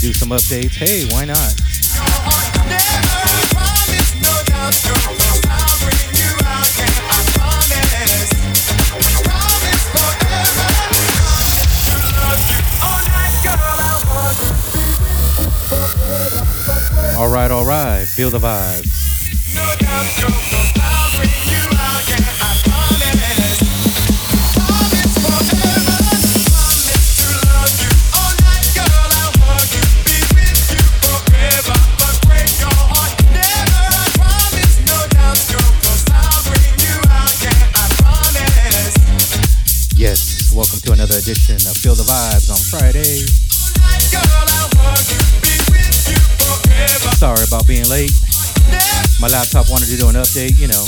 do some updates. Hey, why not? All right, all right. Feel the vibes. Late. My laptop wanted to do an update, you know.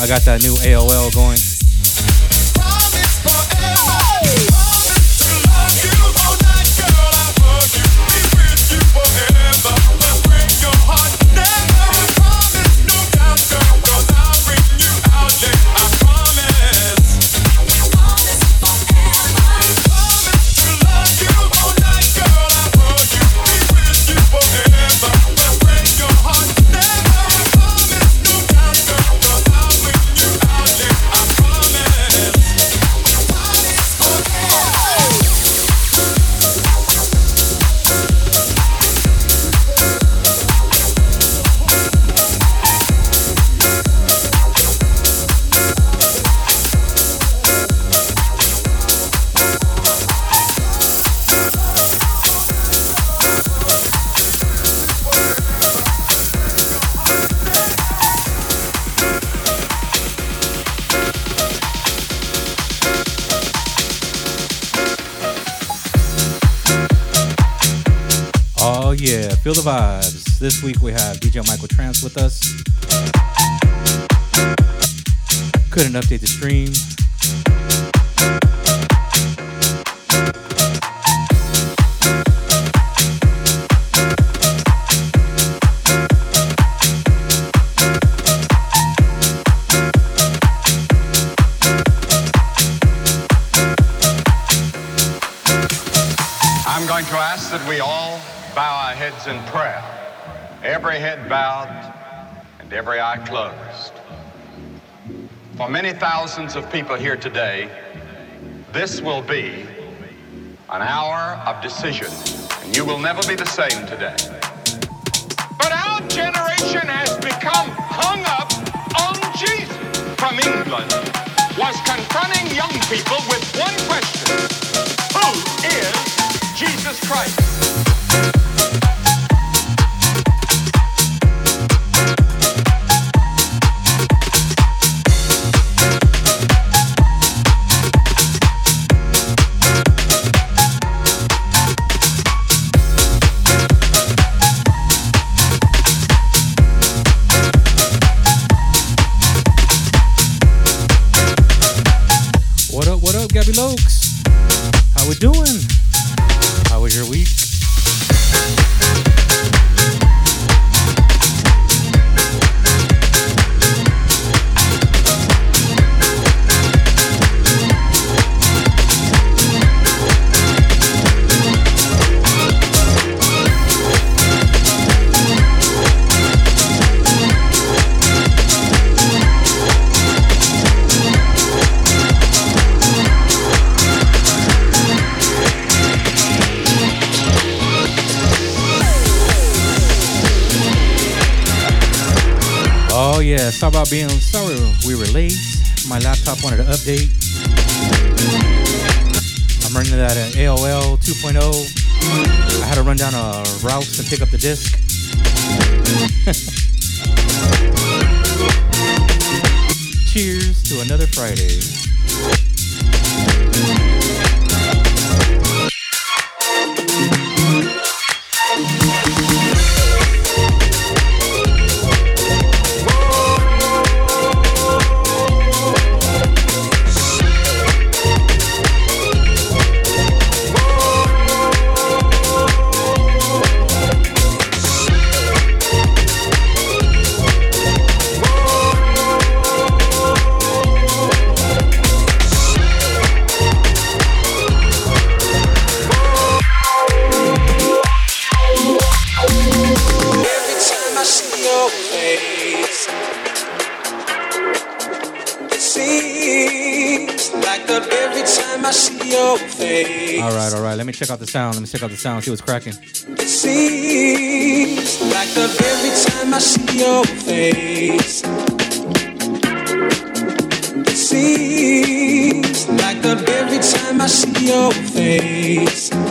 I got that new AOL going. This week we have DJ Michael Trance with us. Couldn't update the stream. Every head bowed and every eye closed. For many thousands of people here today, this will be an hour of decision, and you will never be the same today. But our generation has become hung up on Jesus. From England was confronting young people Lokes? How we doing? Sorry about being sorry we were late. My laptop wanted to update. I'm running that at AOL 2.0. I had to run down a routes and pick up the disc. Cheers to another Friday. Check out the sound. Let me check out the sound. See what's cracking. It seems like the every time I see your face. It seems like the every time I see your face.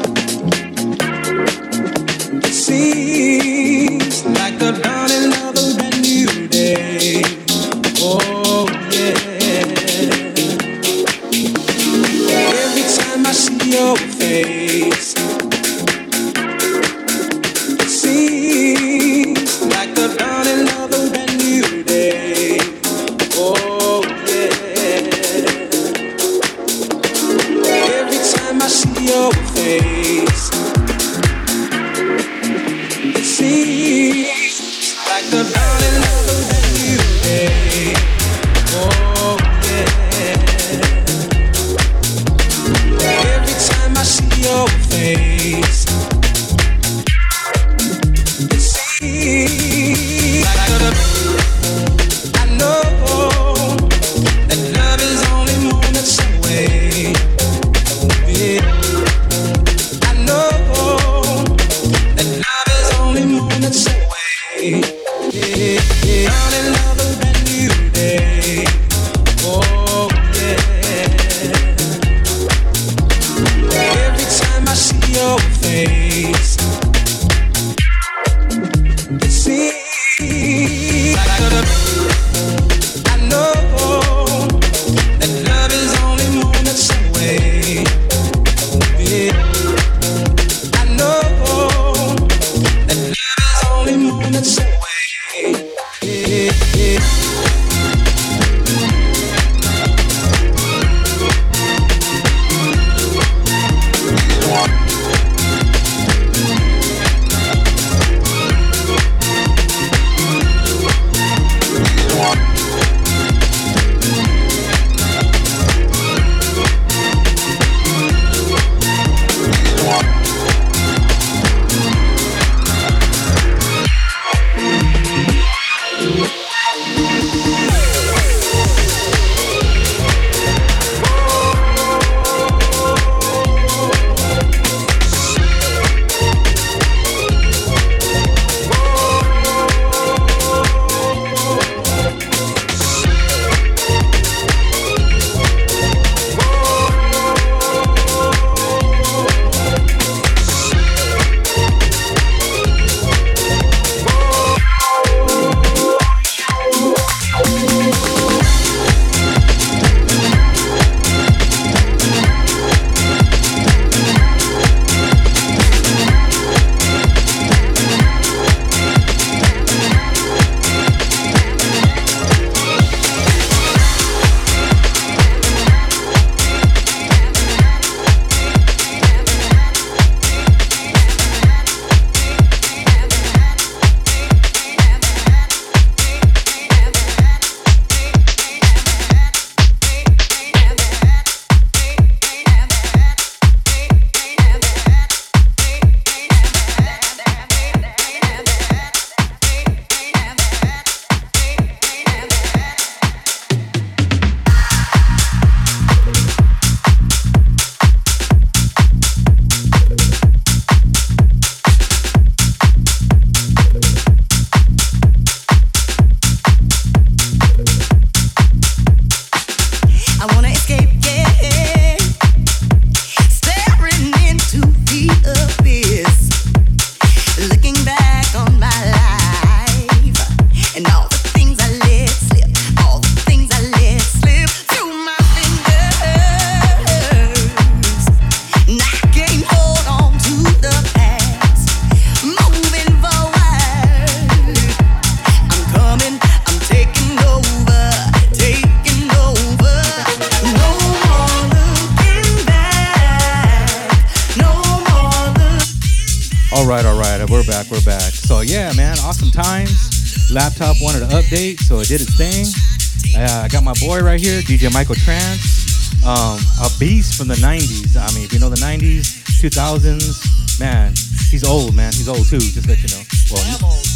right here, DJ Michael Trance, um, a beast from the 90s. I mean, if you know the 90s, 2000s, man, he's old, man. He's old too, just let you know. Well,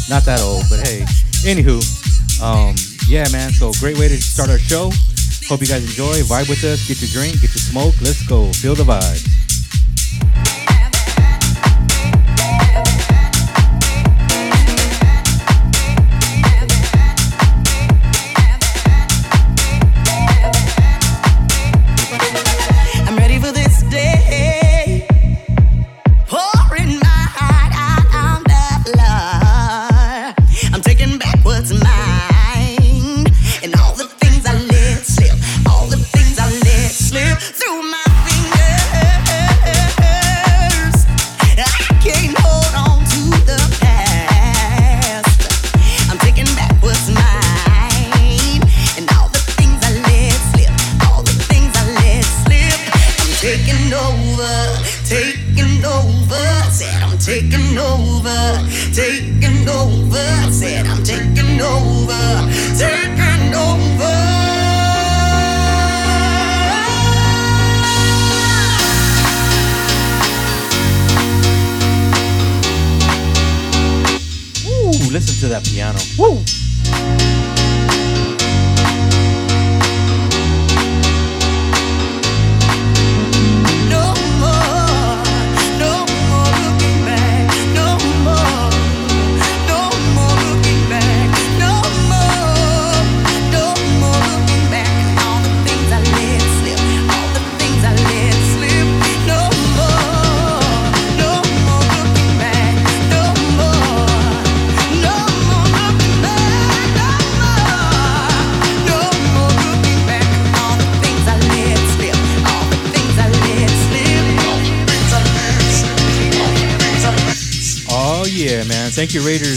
not that old, but hey. Anywho, um, yeah, man, so great way to start our show. Hope you guys enjoy, vibe with us, get your drink, get your smoke. Let's go, feel the vibe.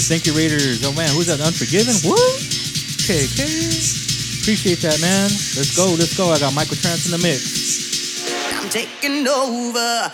Raiders. Thank you, Raiders. Oh, man. Who's that? Unforgiven? Woo! okay Appreciate that, man. Let's go. Let's go. I got Michael Trance in the mix. I'm taking over.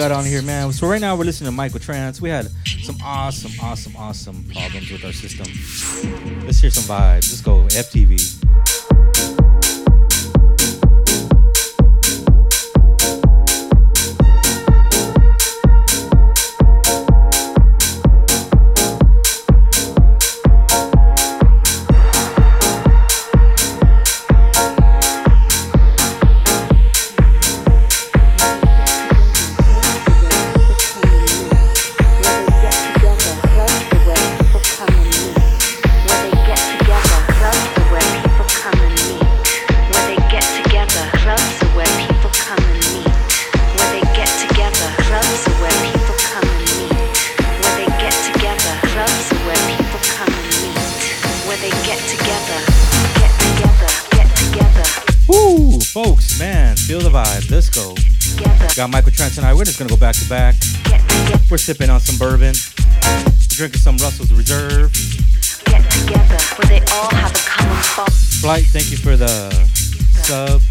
got on here, man. So right now we're listening to Michael Trance. We had some awesome, awesome, awesome problems with our system. Let's hear some vibes. Let's go FTV. got Michael Trance and I. We're just gonna go back to back. We're sipping on some bourbon, We're drinking some Russell's Reserve. Get together, where they all have a common fault. Flight, thank you for the sub.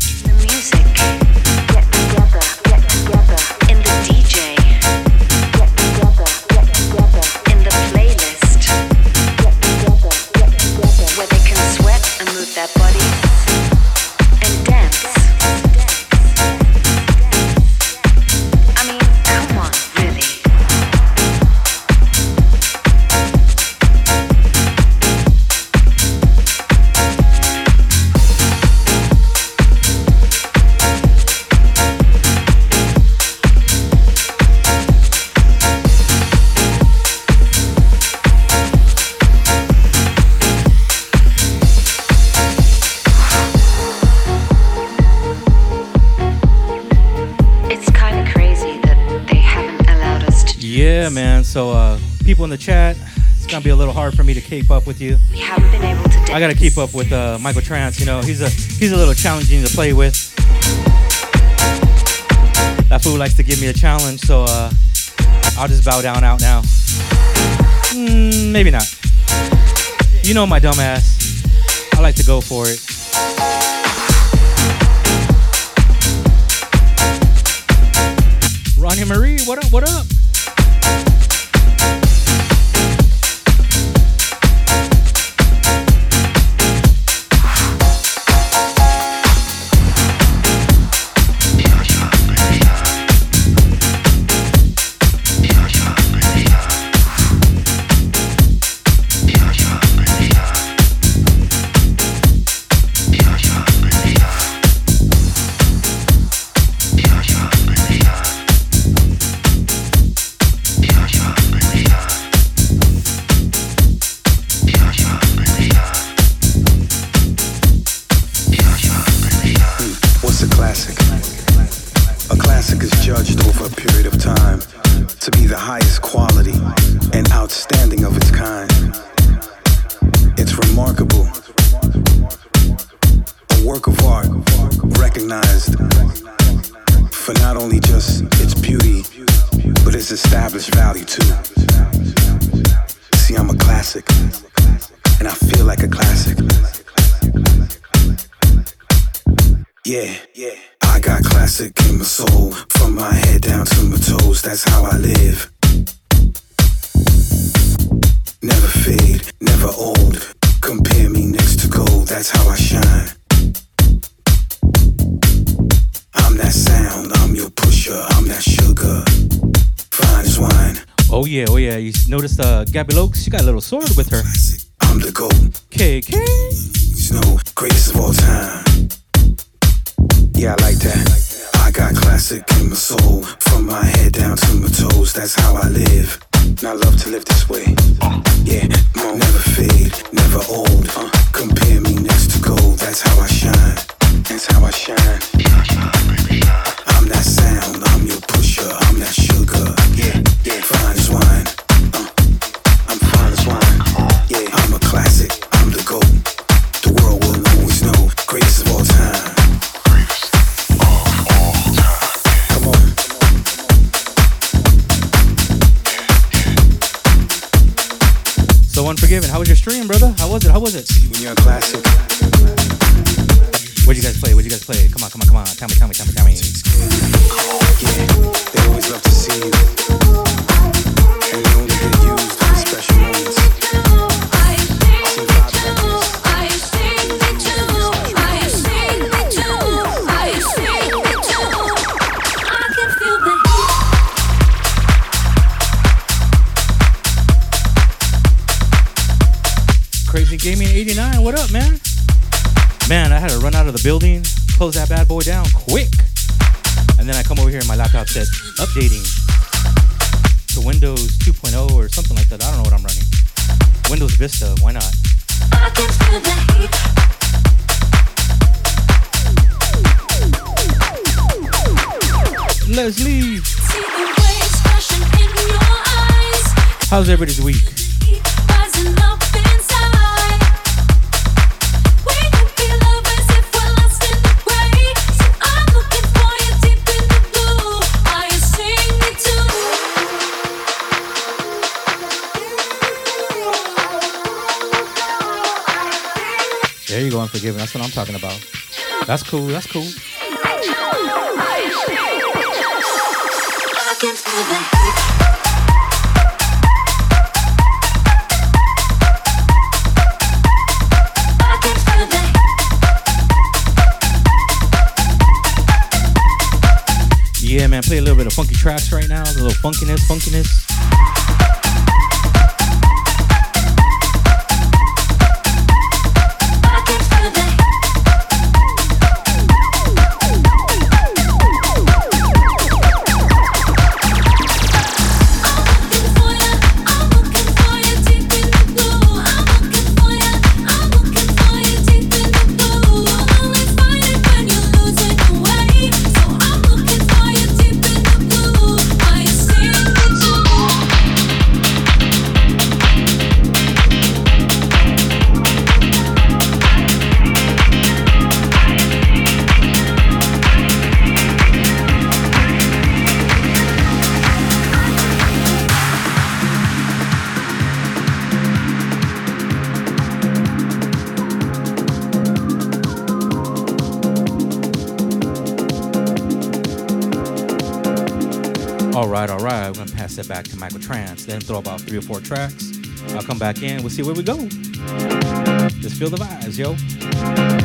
keep up with you. We haven't been able to. I gotta keep up with uh, Michael Trance. You know, he's a he's a little challenging to play with. That fool likes to give me a challenge, so uh, I'll just bow down out now. Mm, maybe not. You know my dumbass. I like to go for it. Ronnie Marie, what up? What up? Cool. That's cool. Yeah, man. Play a little bit of funky tracks right now. A little funkiness, funkiness. That back to Michael Trance. Then throw about three or four tracks. I'll come back in. We'll see where we go. Just feel the vibes, yo.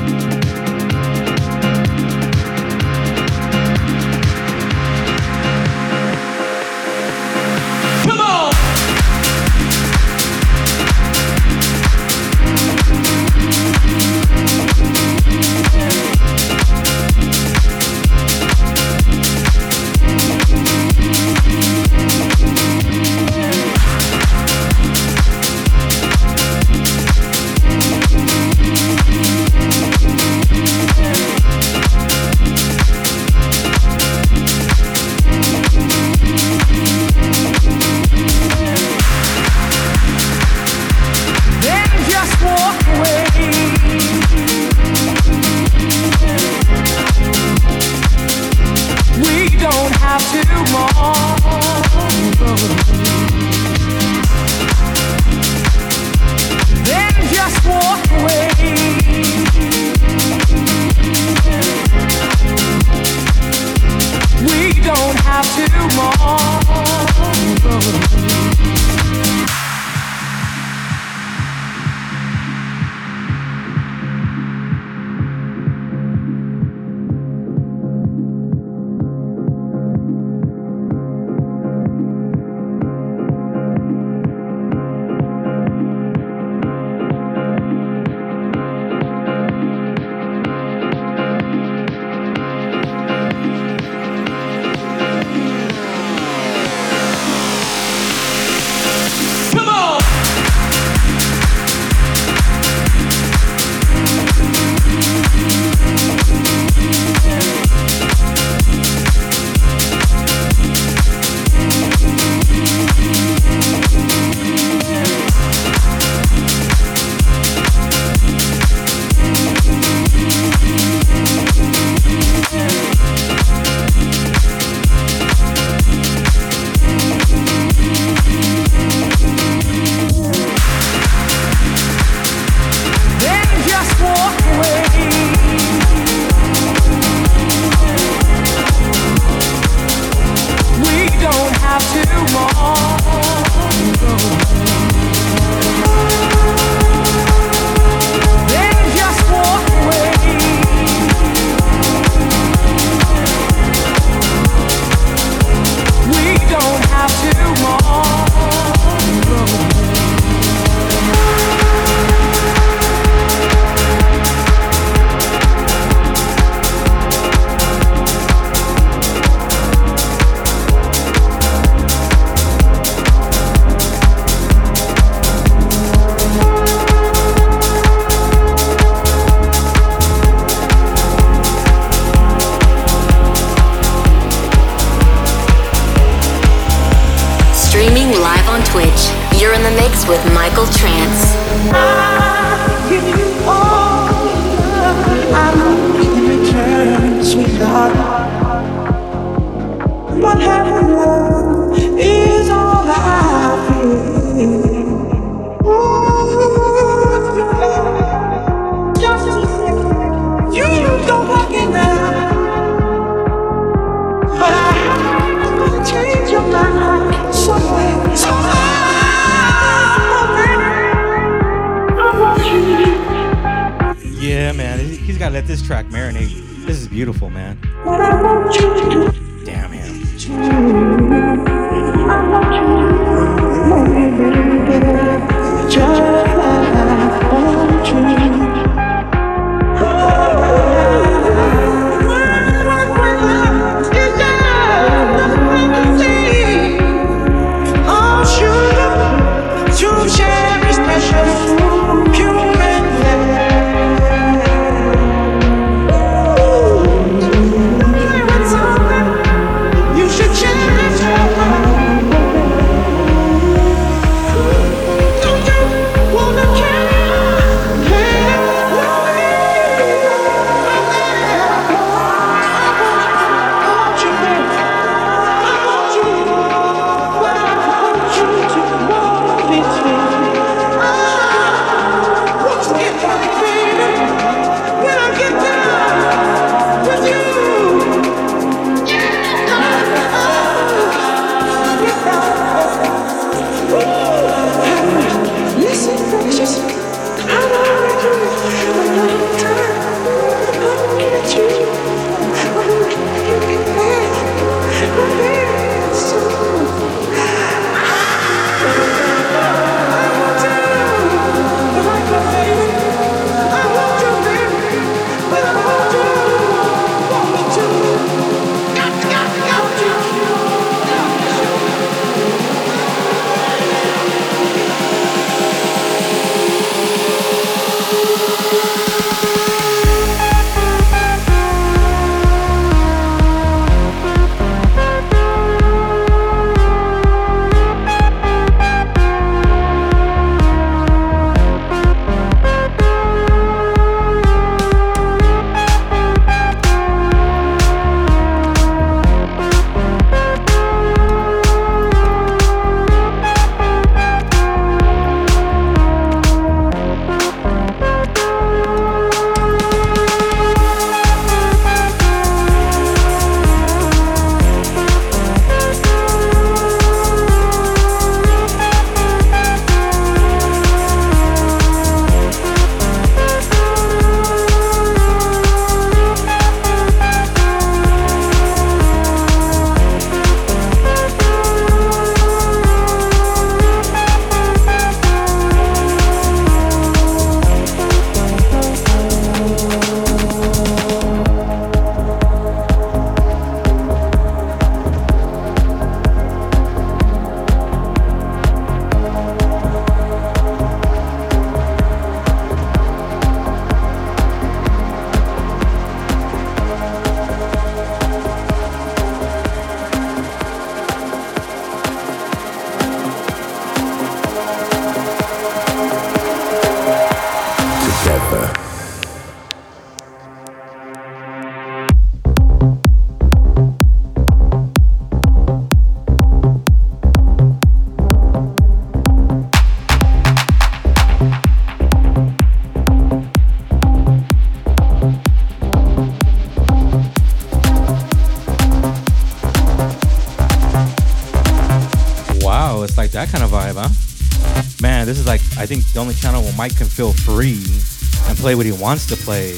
Wants to play.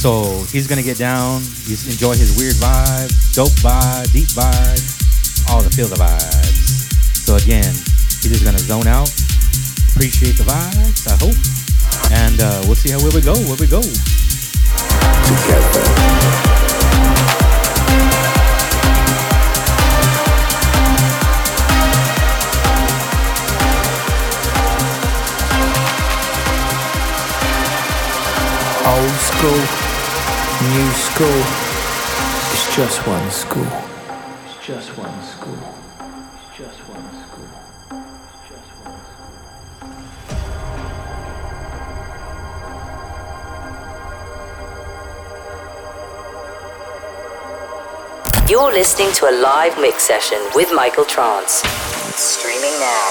So he's gonna get down, he's enjoy his weird vibe, dope vibe, deep vibe, all the feel the vibes. So again, he's just gonna zone out, appreciate the vibes, I hope, and uh, we'll see how where we go, where we go. Together. School, new school. It's just one school. It's just one school. It's just one school. It's just one school. You're listening to a live mix session with Michael Trance. Streaming now.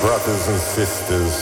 Brothers and sisters, how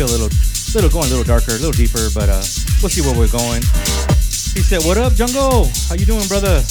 Feel a little, little going a little darker, a little deeper, but uh, we'll see where we're going. He said, "What up, Jungle? How you doing, brother?"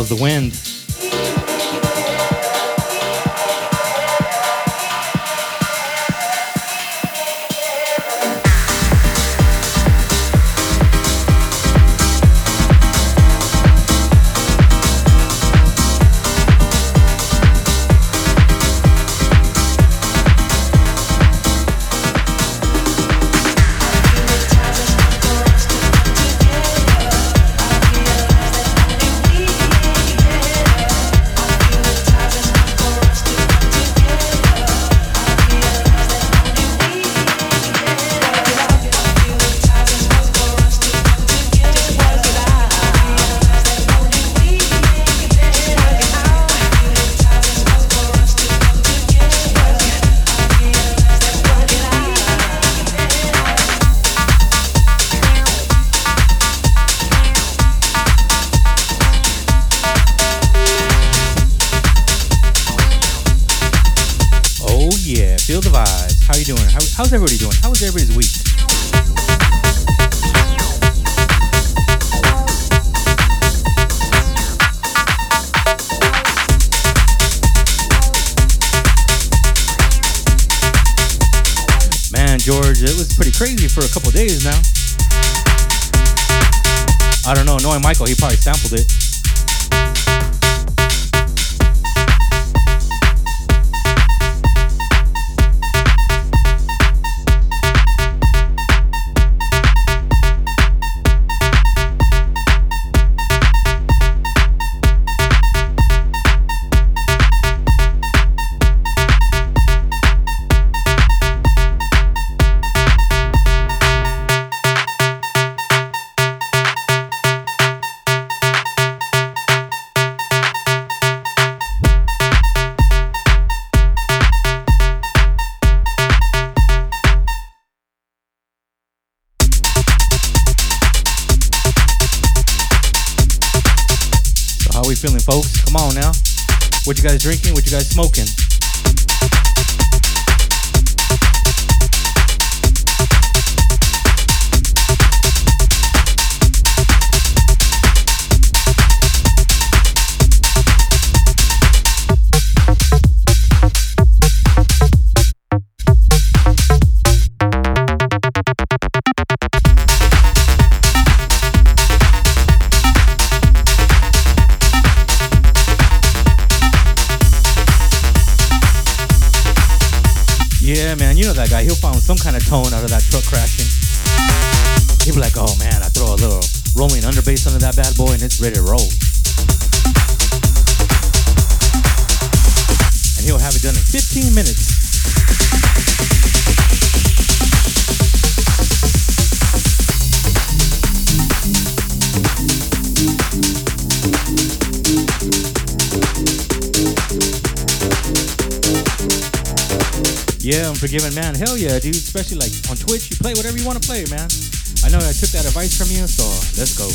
How's the wind? How's everybody doing? How was everybody's week? Man, George, it was pretty crazy for a couple days now. I don't know. Knowing Michael, he probably sampled it. ready to roll. And he'll have it done in 15 minutes. Yeah, I'm forgiving, Man. Hell yeah, dude. Especially like on Twitch, you play whatever you want to play, man. I know I took that advice from you, so let's go.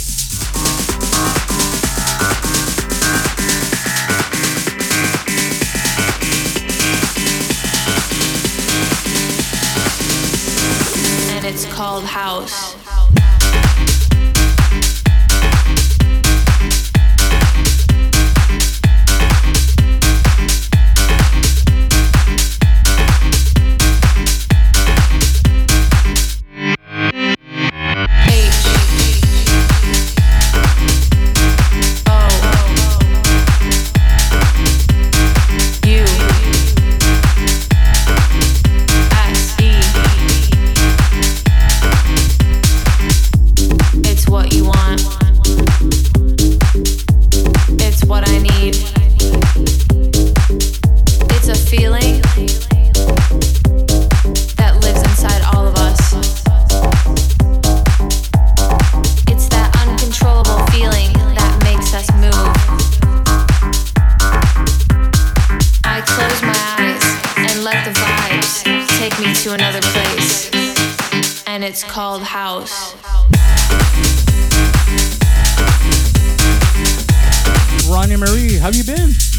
house. Ronnie Marie. How have you been?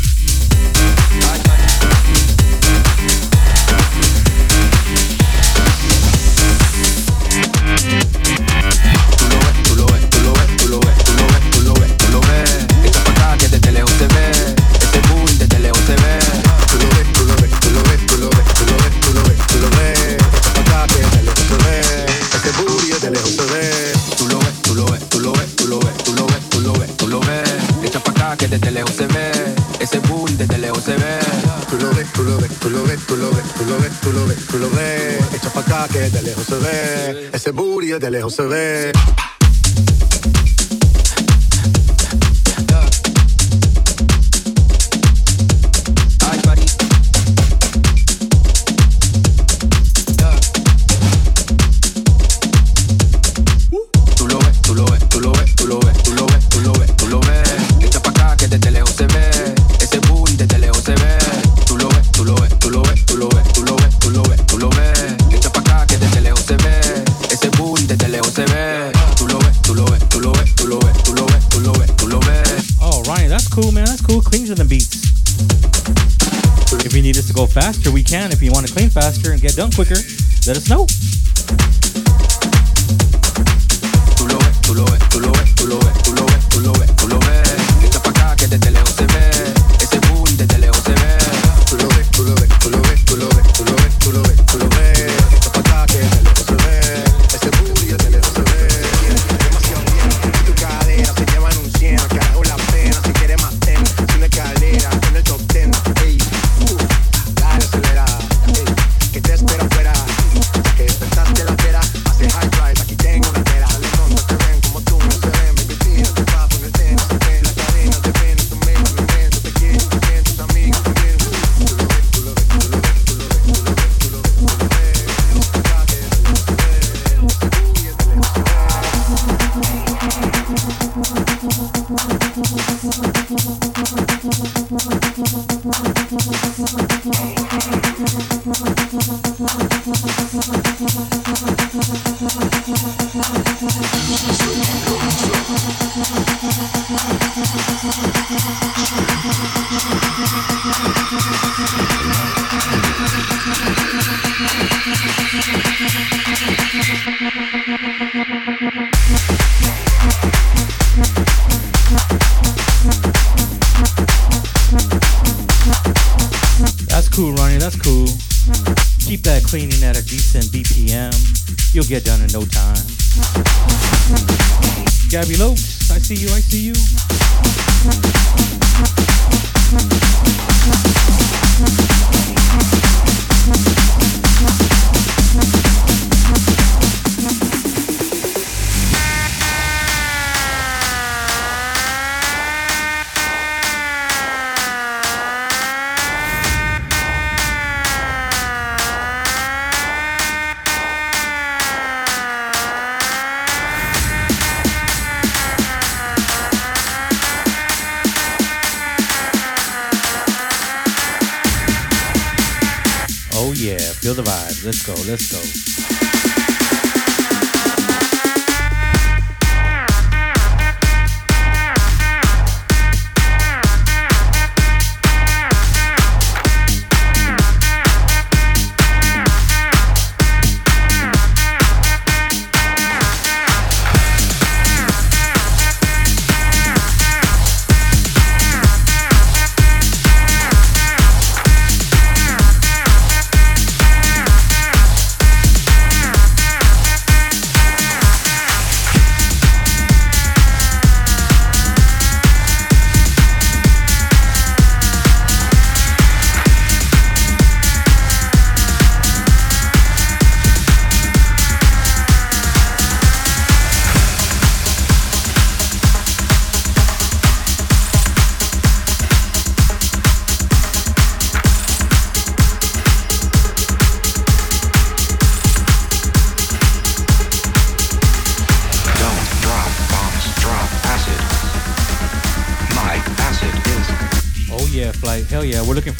lo ves, tú lo ves, tú lo ves, tú lo ves, tú lo ves, tú lo ves. Echa pa' acá que de lejos se ve. Ese booty de lejos se ve. done quicker, let us know.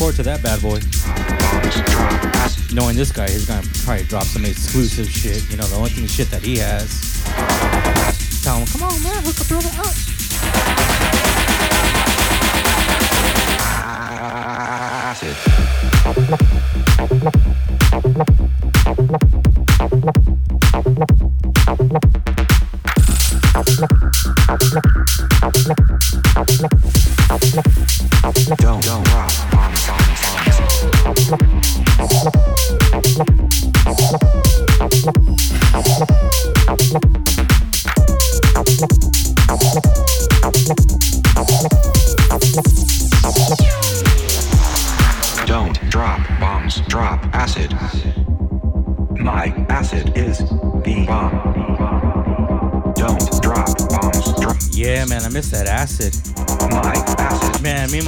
forward to that bad boy. Knowing this guy, he's gonna probably drop some exclusive shit. You know, the only thing shit that he has. Tell him, come on, man, hook a brother up.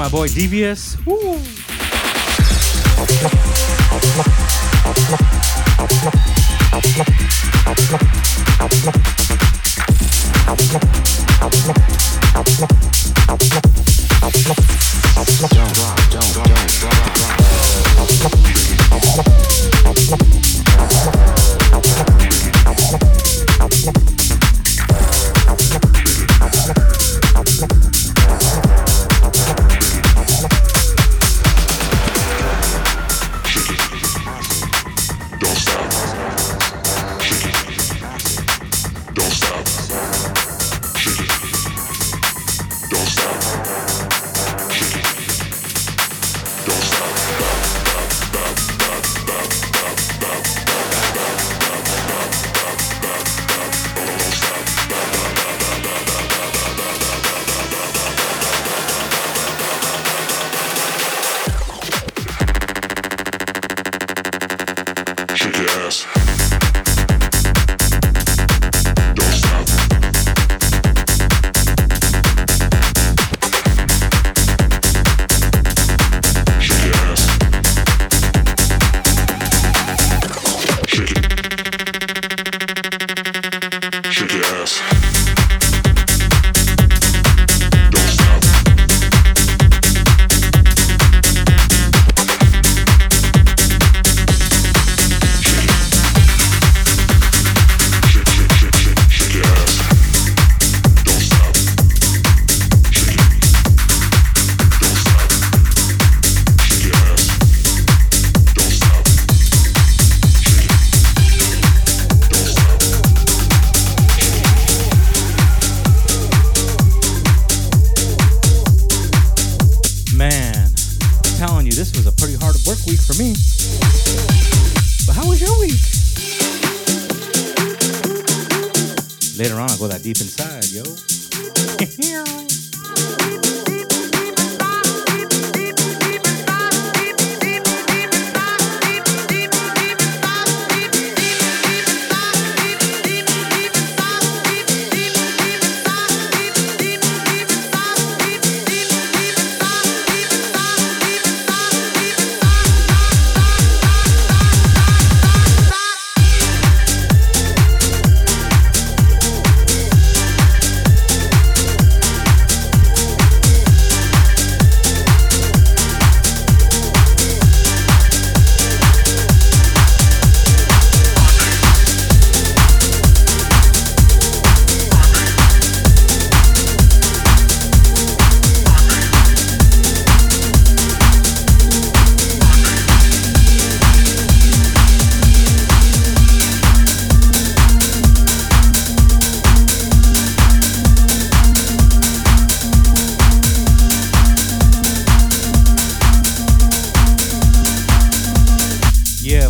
my boy Devious. Woo.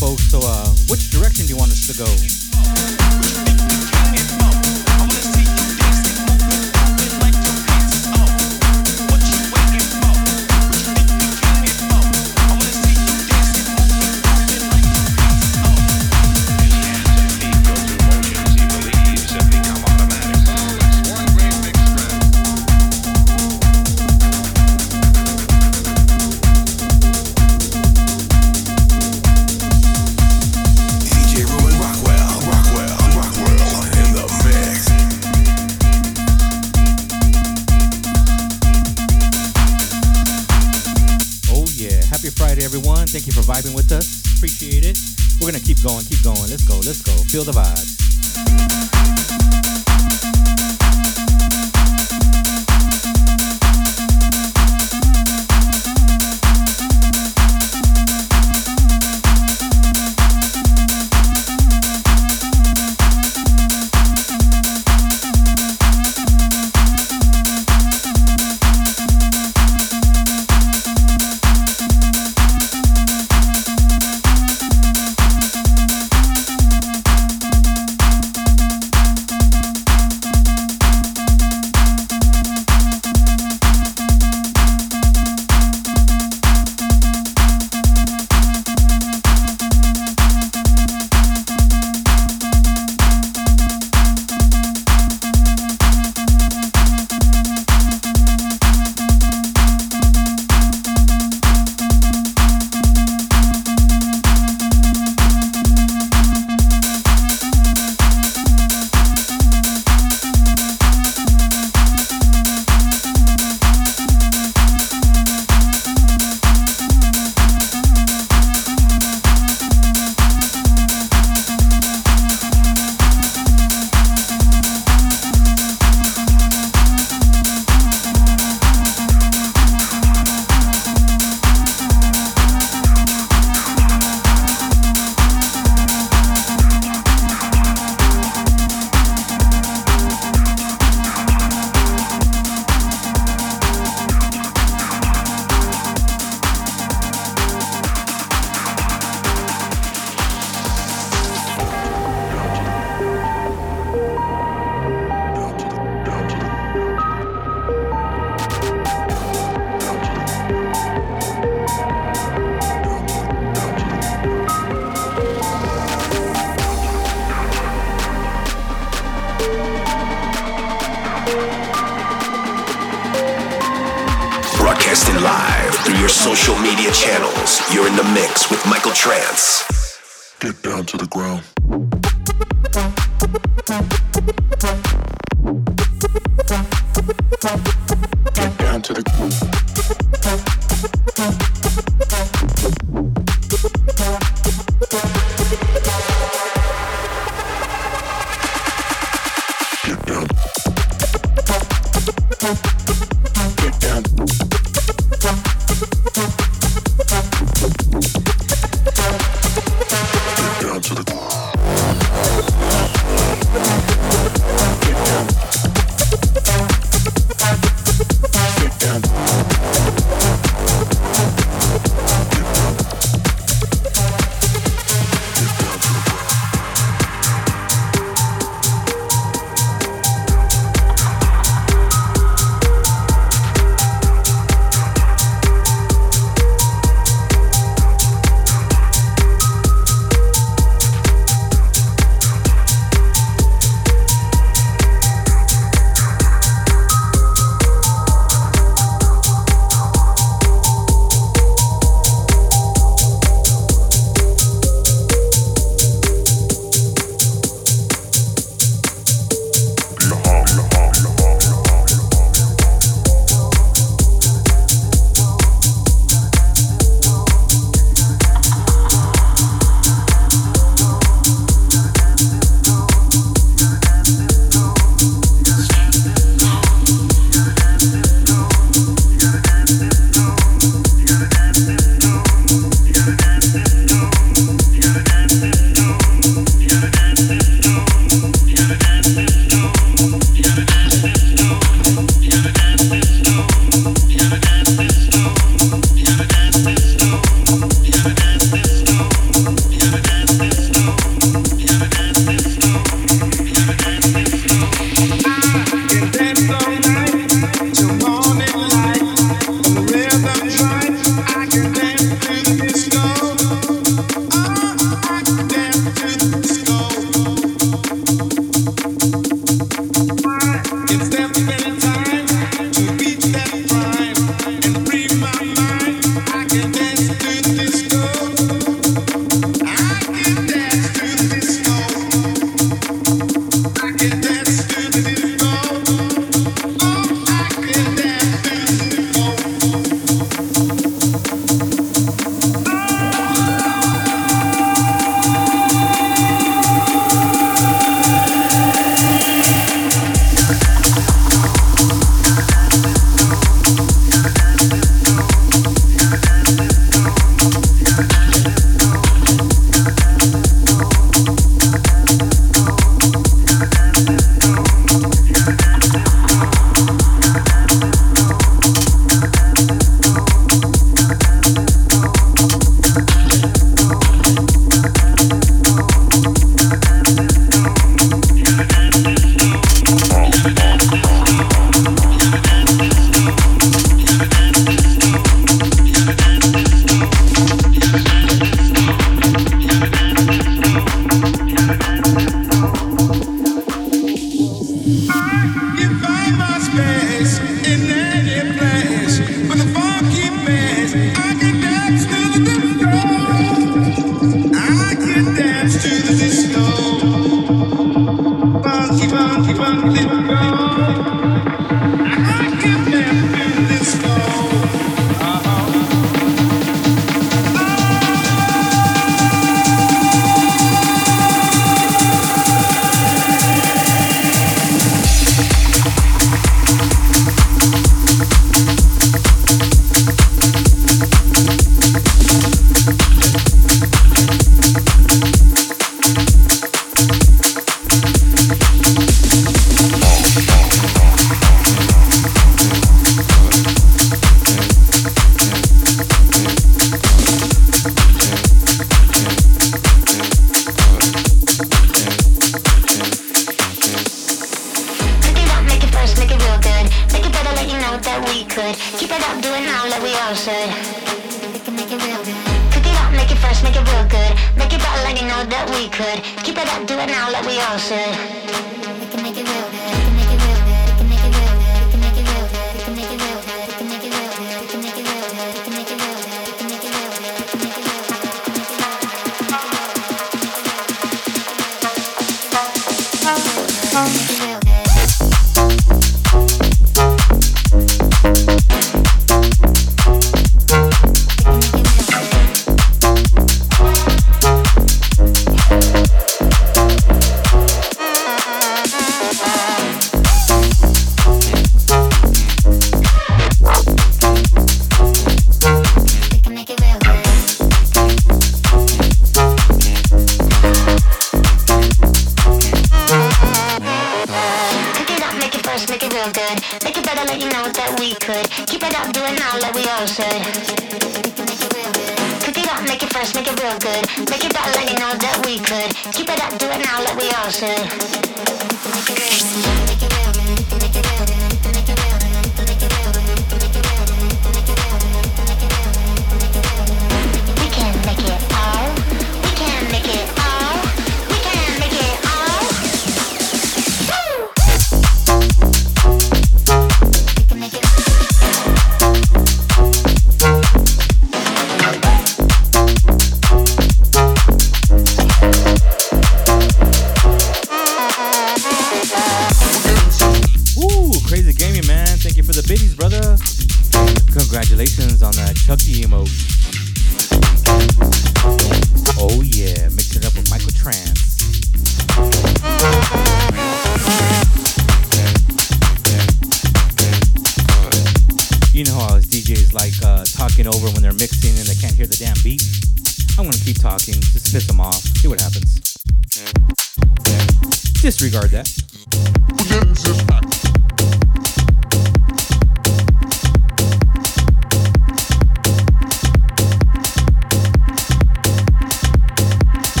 folks. So, uh, which direction do you want us to go? Let's go, let's go. Feel the vibe.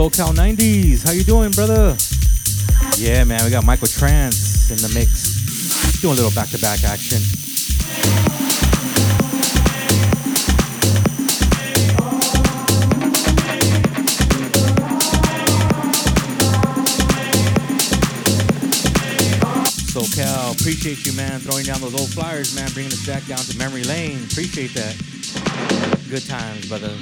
SoCal 90s. How you doing, brother? Yeah, man, we got Michael Trance in the mix. Doing a little back-to-back action. SoCal, appreciate you, man, throwing down those old flyers, man, bringing us back down to memory lane. Appreciate that. Good times, brother.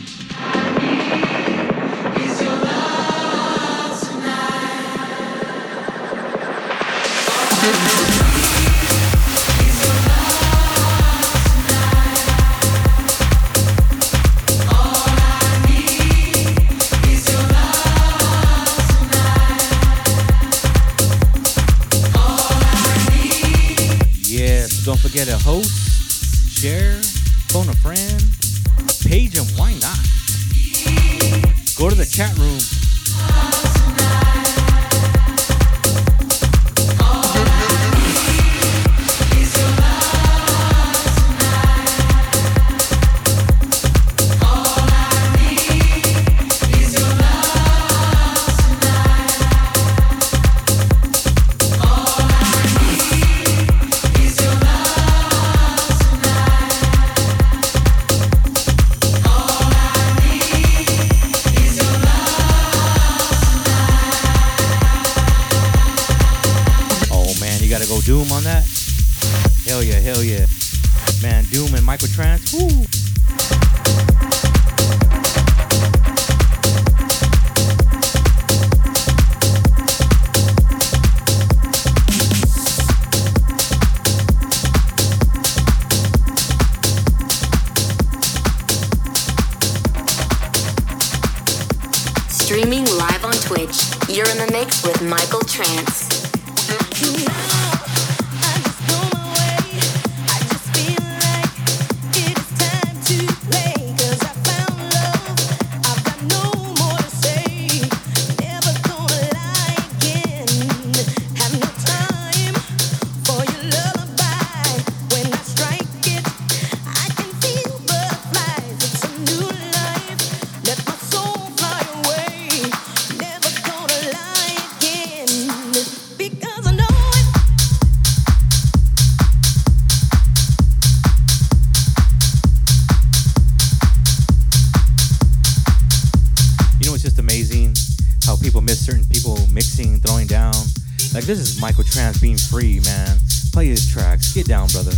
being free, man. Play his tracks. Get down, brother.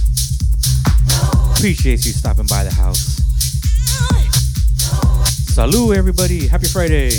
Appreciate you stopping by the house. Salud, everybody. Happy Friday.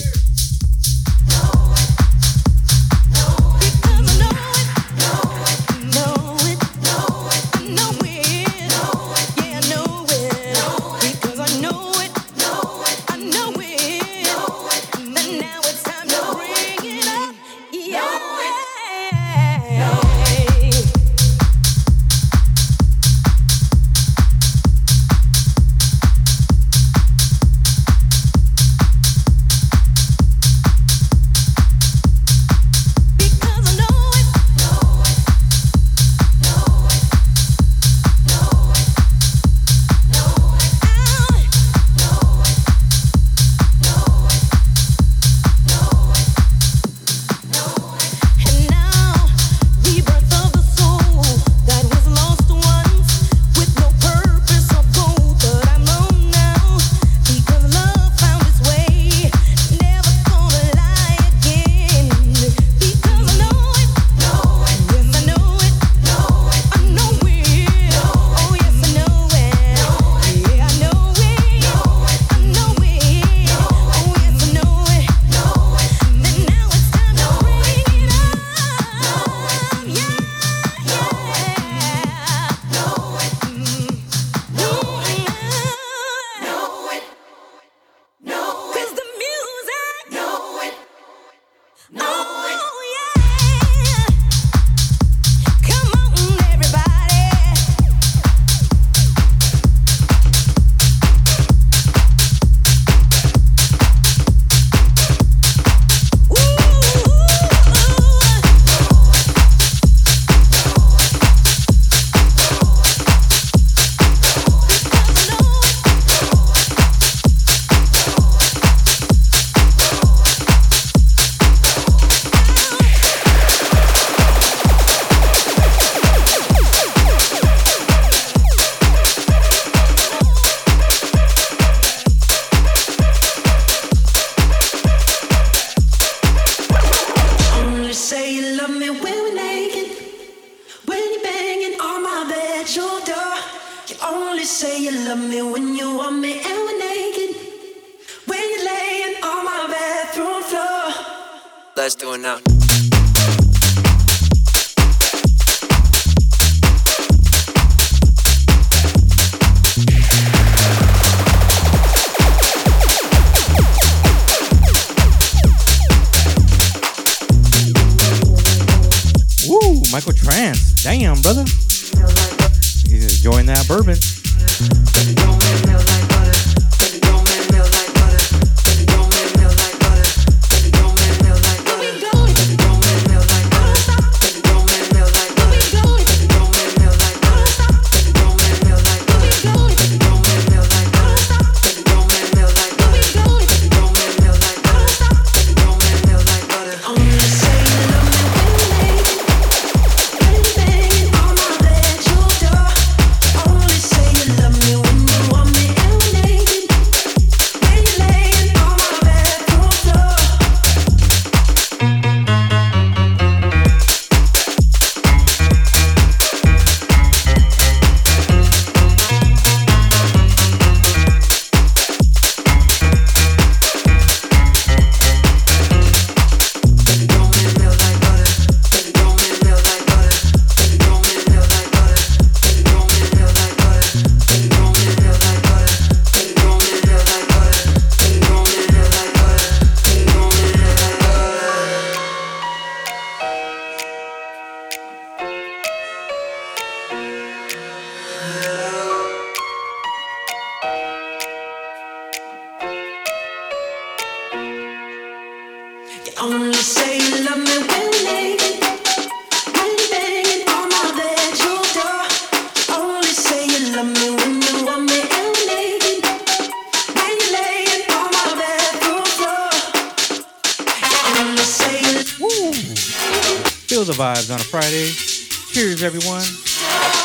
Everyone.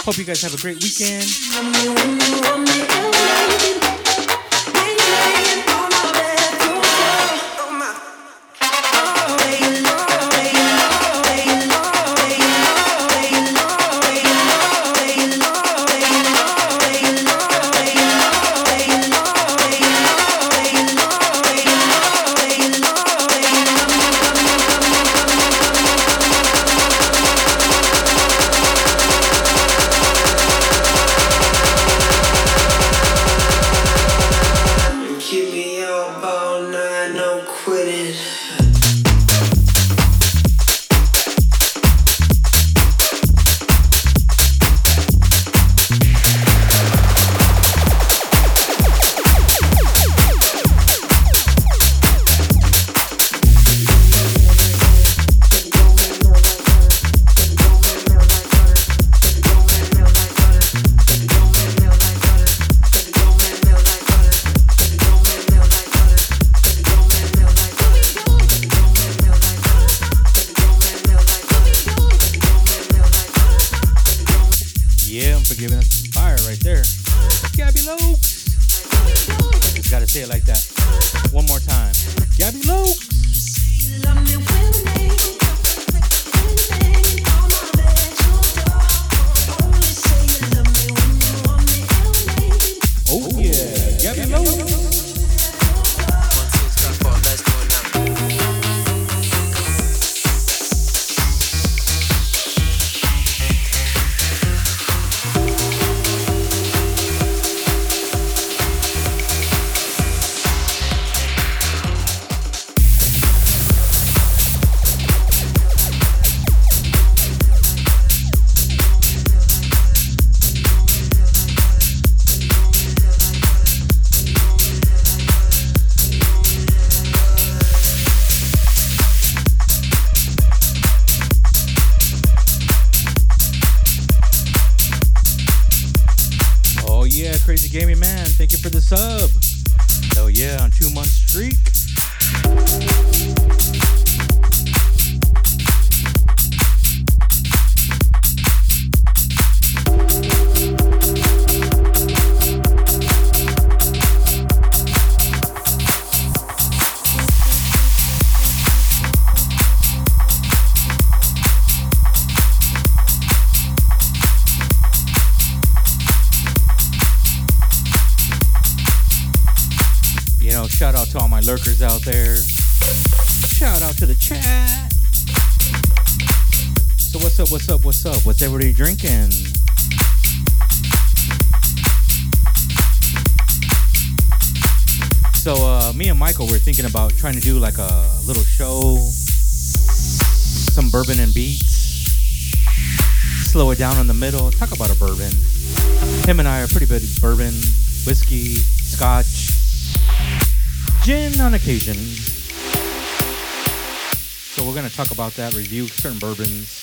Hope you guys have a great weekend. Up? What's everybody drinking? So uh, me and Michael were thinking about trying to do like a little show, some bourbon and beats, slow it down in the middle, talk about a bourbon. Him and I are pretty big bourbon, whiskey, scotch, gin on occasion. So we're gonna talk about that, review certain bourbons.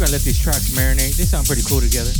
Gonna let these tracks marinate. They sound pretty cool together.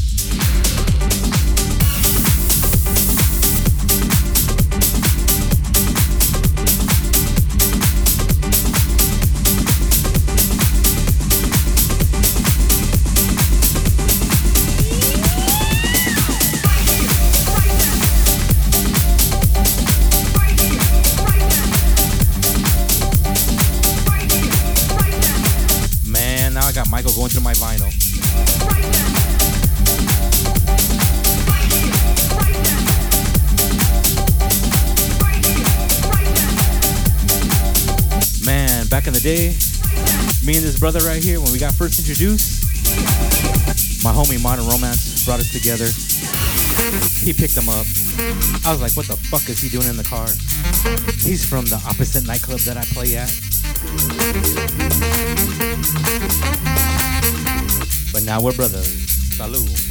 Brother right here, when we got first introduced, my homie Modern Romance brought us together. He picked him up. I was like, what the fuck is he doing in the car? He's from the opposite nightclub that I play at. But now we're brothers. Salud.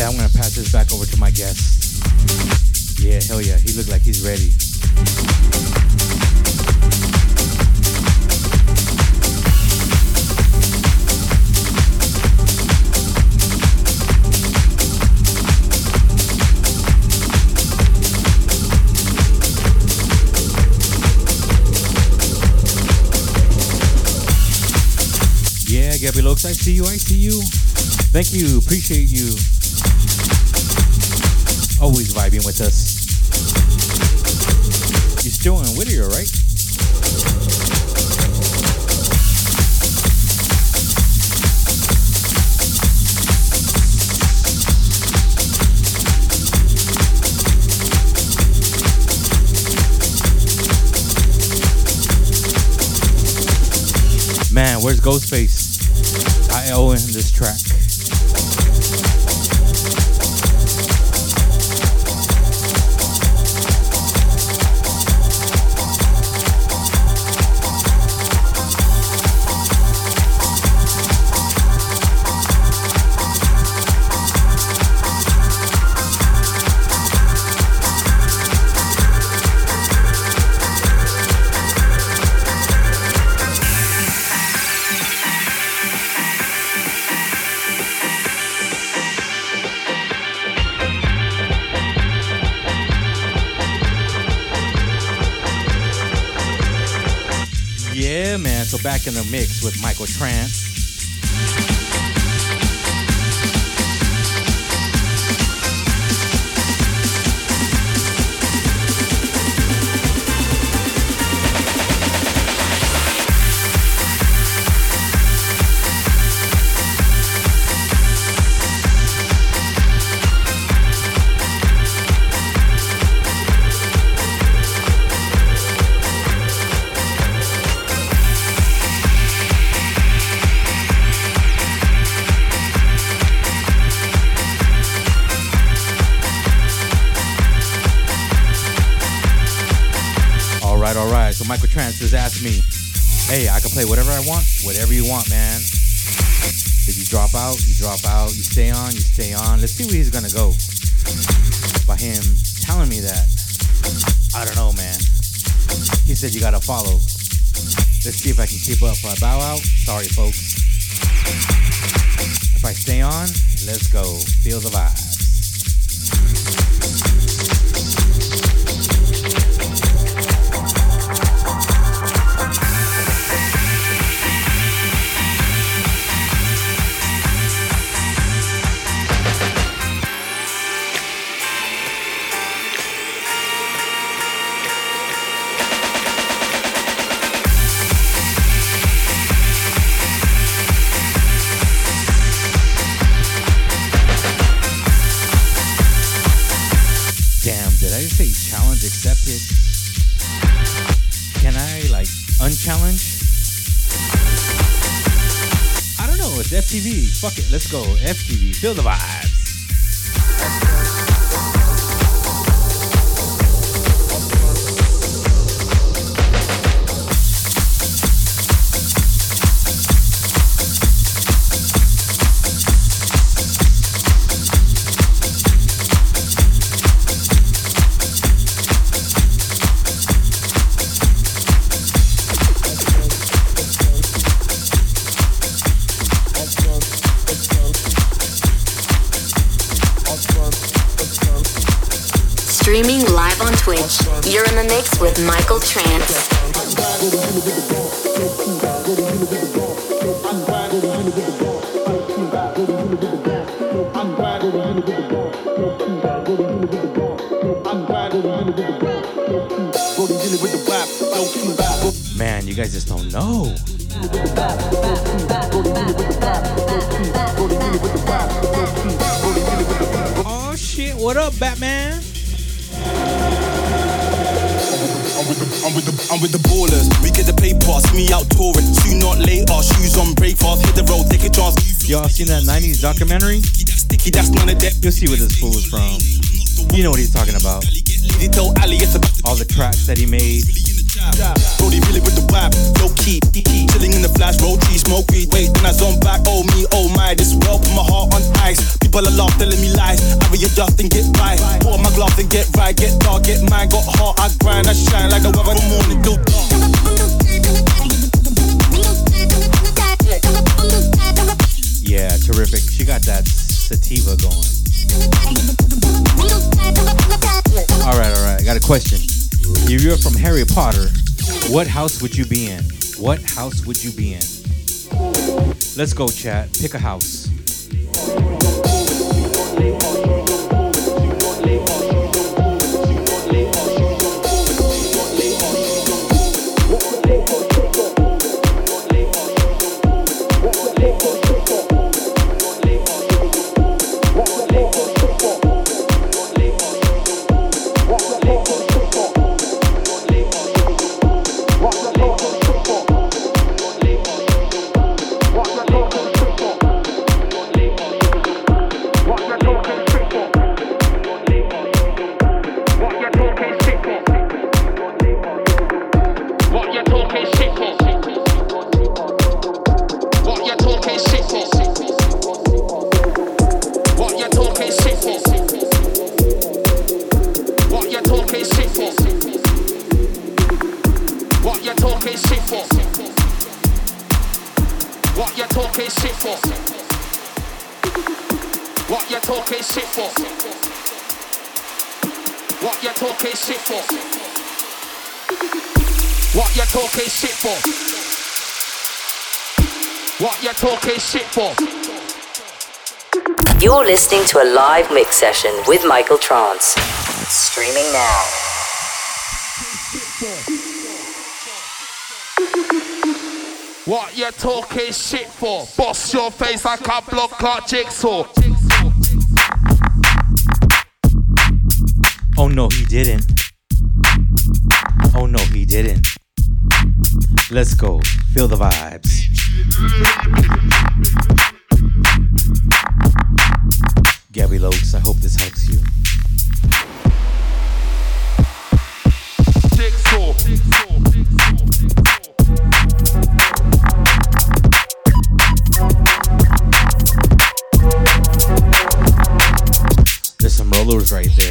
Yeah, I'm gonna pass this back over to my guest. Yeah, hell yeah, he looked like he's ready. Yeah, Gabby Lopes, I see you, I see you. Thank you, appreciate you. Always vibing with us. You're still in Whittier, right? Man, where's Ghostface? I owe him this track. Back in the mix with Michael Trance. He's gonna go. By him telling me that, I don't know, man. He said you gotta follow. Let's see if I can keep up. If I bow out, sorry, folks. If I stay on, let's go. Feel the vibes. Disco FTV. Feel the vibe. Man, you guys just don't know. Oh shit! What up, Batman? I'm with, the, I'm, with the, I'm with the ballers. We get the paper, see me out touring. Soon not later, shoes on, break fast, hit the road, take a chance. Y'all seen that 90s documentary? Sticky, that's none of that. You'll see where this fool is from. You know what he's talking about. Tell Ali it's about All the tracks that he made. Brody really with the vibe, low key. Chilling in the flash, roll tree, smoke weed. Wait, then I zone back. Oh me, oh my, this world put my heart on ice. People are laugh, telling me lies. I readjust and get by. Pour my glass and get right, get dark, get mine. Got heart, I grind, I shine like the weather from morning dark. Yeah, terrific. She got that sativa going. All right, all right. I got a question. If you're from Harry Potter, what house would you be in? What house would you be in? Let's go, chat. Pick a house. Talking shit for? What you talking shit for? What you talking shit for? You're listening to a live mix session with Michael Trance. Streaming now. What you talking shit for? Boss your face like a block clock jigsaw. Oh no, he didn't. Oh no, he didn't. Let's go. Feel the vibes. Gabby Lokes, I hope this helps you. There's some rollers right there.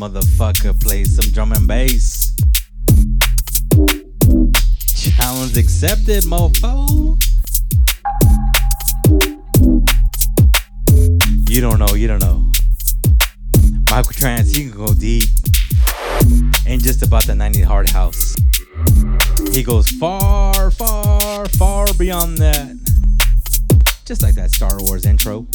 Motherfucker play some drum and bass. Challenge accepted, mofo. You don't know, you don't know. Michael Trance, he can go deep. And just about the 90 hard house. He goes far, far, far beyond that. Just like that Star Wars intro.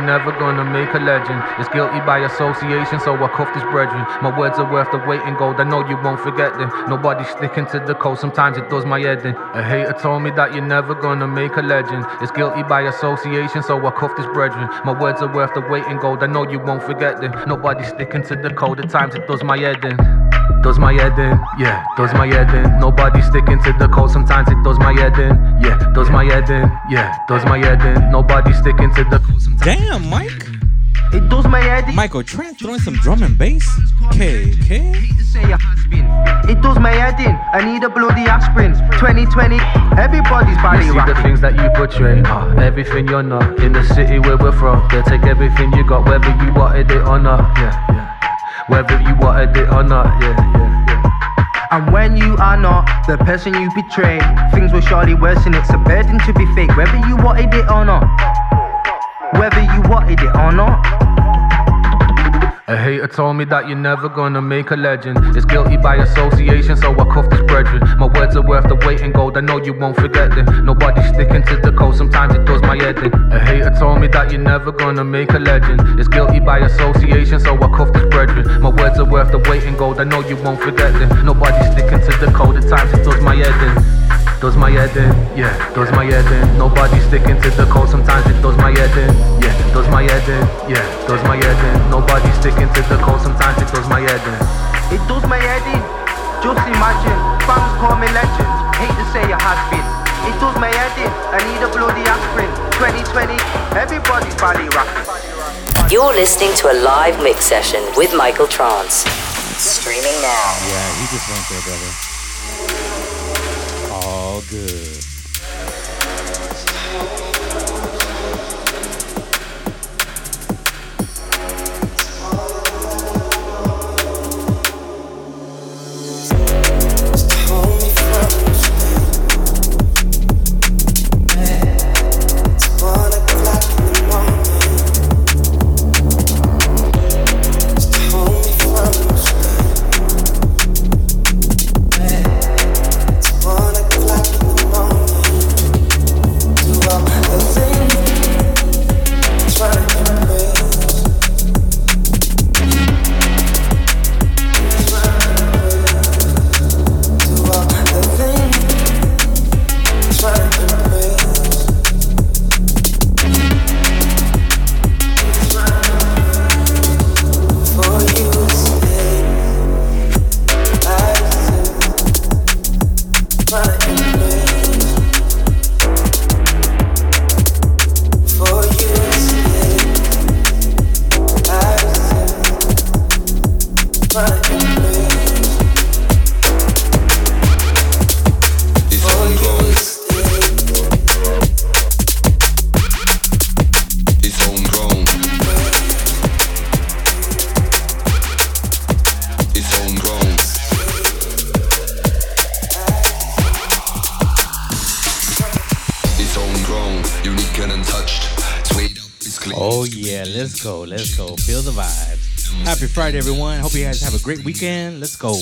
You're never gonna make a legend. It's guilty by association, so I cuffed his brethren. My words are worth the weight in gold, I know you won't forget them. Nobody's sticking to the code, sometimes it does my head in. A hater told me that you're never gonna make a legend. It's guilty by association, so I cuffed his brethren. My words are worth the weight in gold, I know you won't forget them. Nobody's sticking to the code, at times it does my head in. Does my head in, yeah, does my head in. Nobody sticking to the code, sometimes it does my head in, yeah, does my head in, yeah, does my head in. Nobody sticking to the Damn, Mike. It does my head in. Michael Trance throwing some drum and bass. KK. say a has been. It does my head in. I need a bloody aspirin. 2020, everybody's body You see the things that you portray, uh, everything you're not. In the city where we're from, they take everything you got, whether you wanted it or not. Yeah, yeah. Whether you wanted it or not. Yeah, yeah, yeah. And when you are not the person you betray, things will surely worsen. It's a burden to be fake, whether you wanted it or not. Whether you wanted it or not. A hater told me that you're never gonna make a legend. It's guilty by association, so I cuffed his brethren. My words are worth the weight in gold, I know you won't forget them. Nobody's sticking to the code, sometimes it does my head in. A hater told me that you're never gonna make a legend. It's guilty by association, so I cuffed his brethren. My words are worth the weight in gold, I know you won't forget them. Nobody's sticking to the code, at times it does my head in. Does my head in, yeah, does my head in. Nobody sticking to the code, sometimes it does my head in, yeah, does my head in, yeah, does my head in. Nobody sticking to the code, sometimes it does my head in. It does my head in. Just imagine, fans call me legends. Hate to say it has been. It does my head in. I need a bloody aspirin. 2020, everybody's body rocking. You're listening to a live mix session with Michael Trance. Streaming now. Yeah, he just went there, brother. Everyone. Hope you guys have a great weekend. Let's go.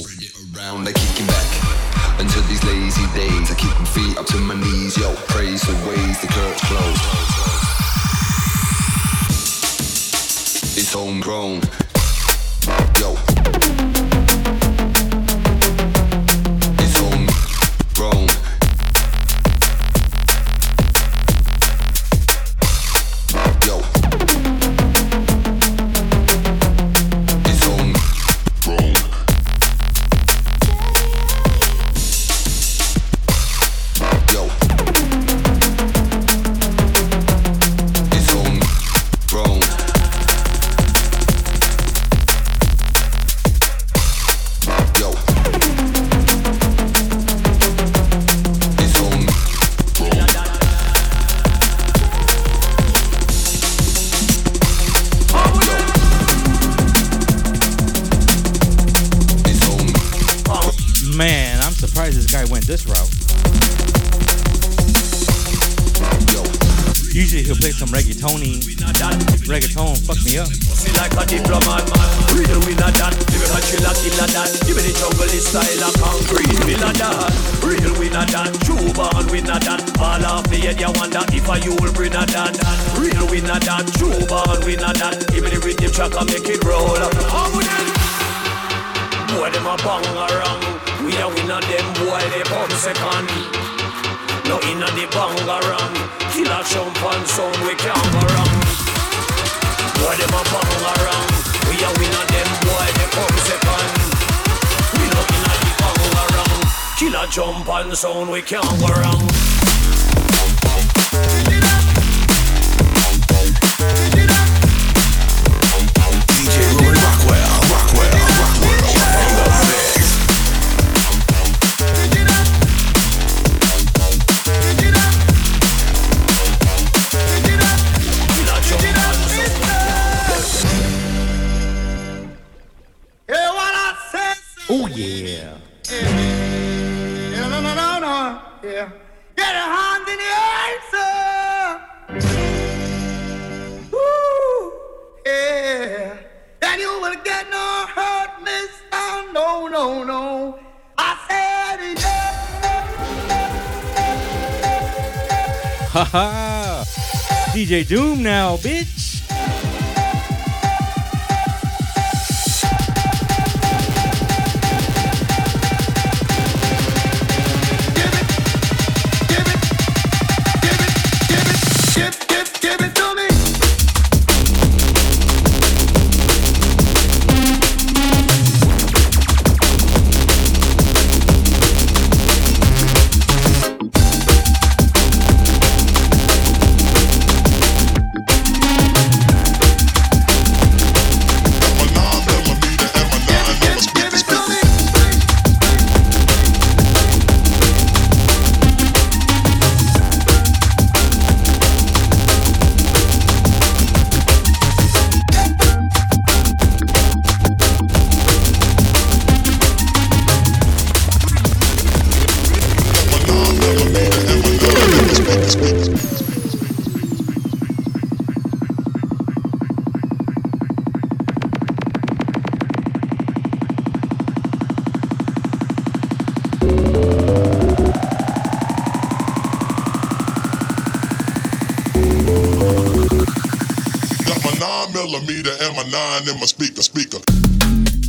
In my speaker speaker.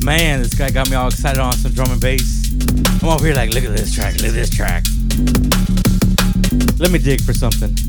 Man, this guy got me all excited on some drum and bass. I'm over here like, look at this track, look at this track. Let me dig for something.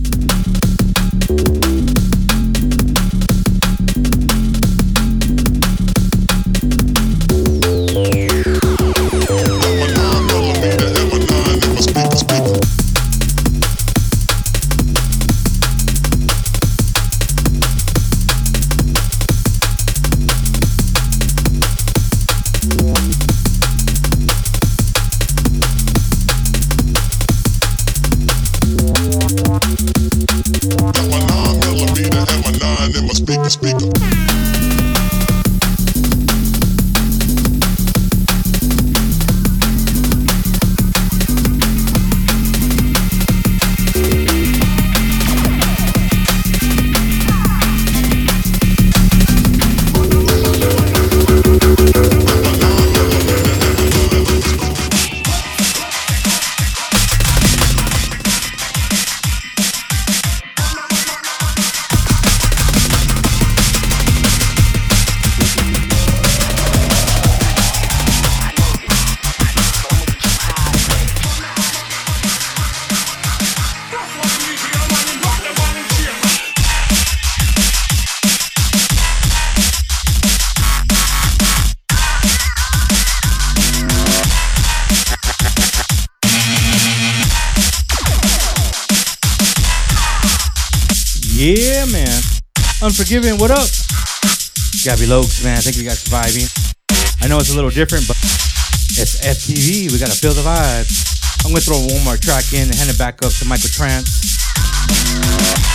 Unforgiving, what up? Gabby Lokes, man. I think we got surviving. I know it's a little different, but it's FTV. We gotta feel the vibes. I'm gonna throw one more track in and hand it back up to Michael Trance.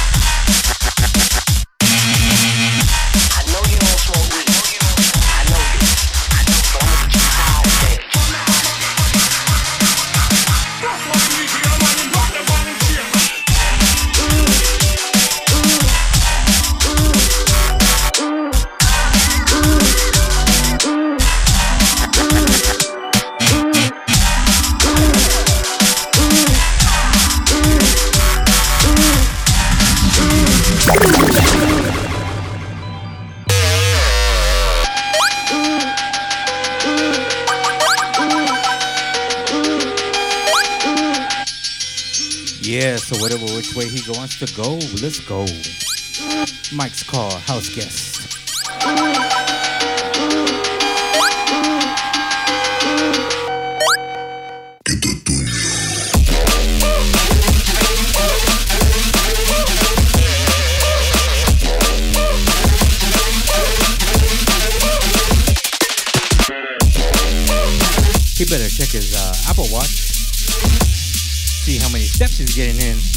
Which way he wants to go, let's go. Mike's call, house guest. He better check his uh, Apple Watch. See how many steps he's getting in.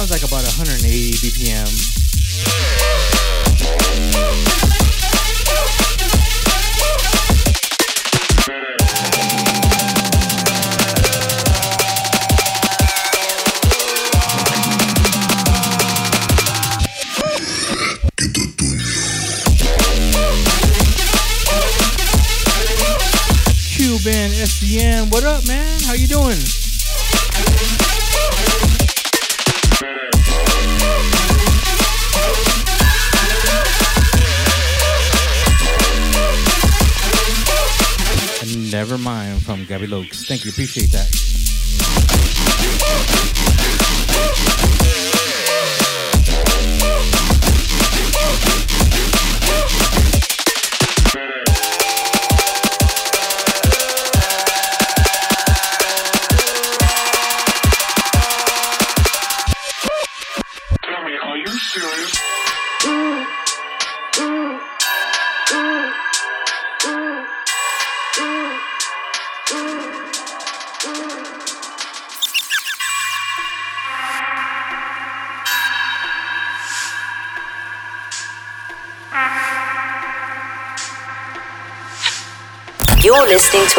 Sounds like about 180 BPM. Mind from Gabby Lokes. Thank you. Appreciate that.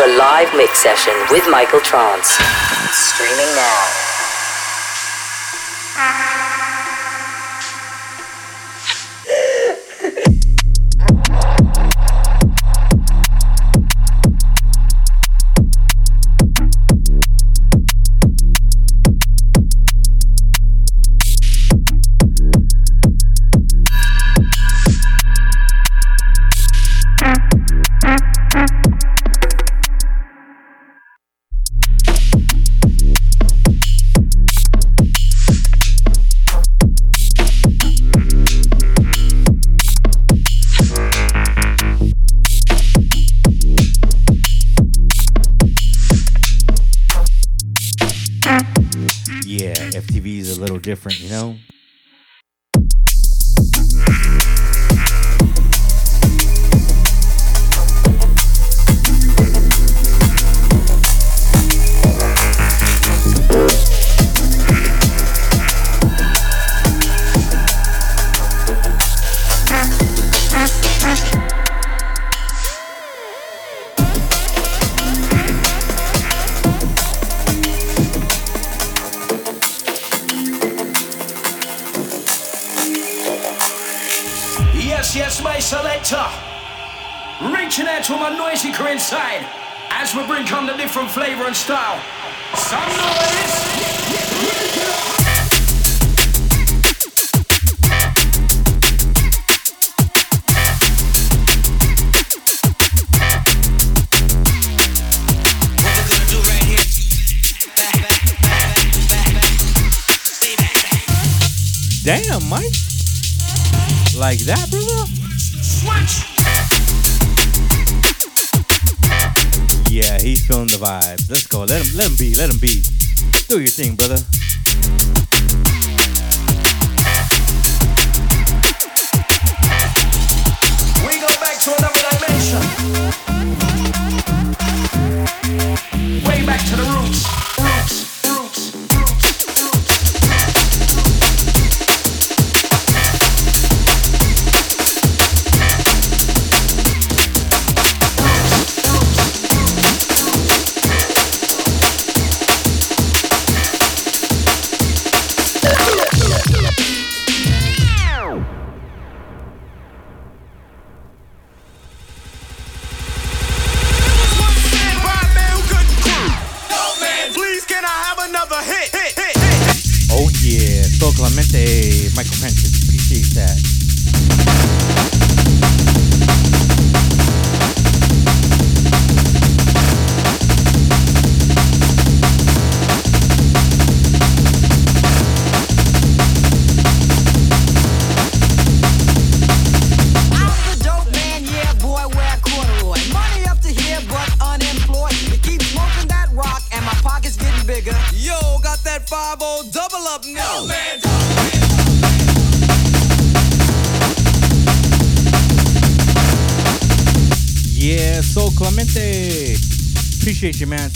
A live mix session with Michael Trance. Streaming now.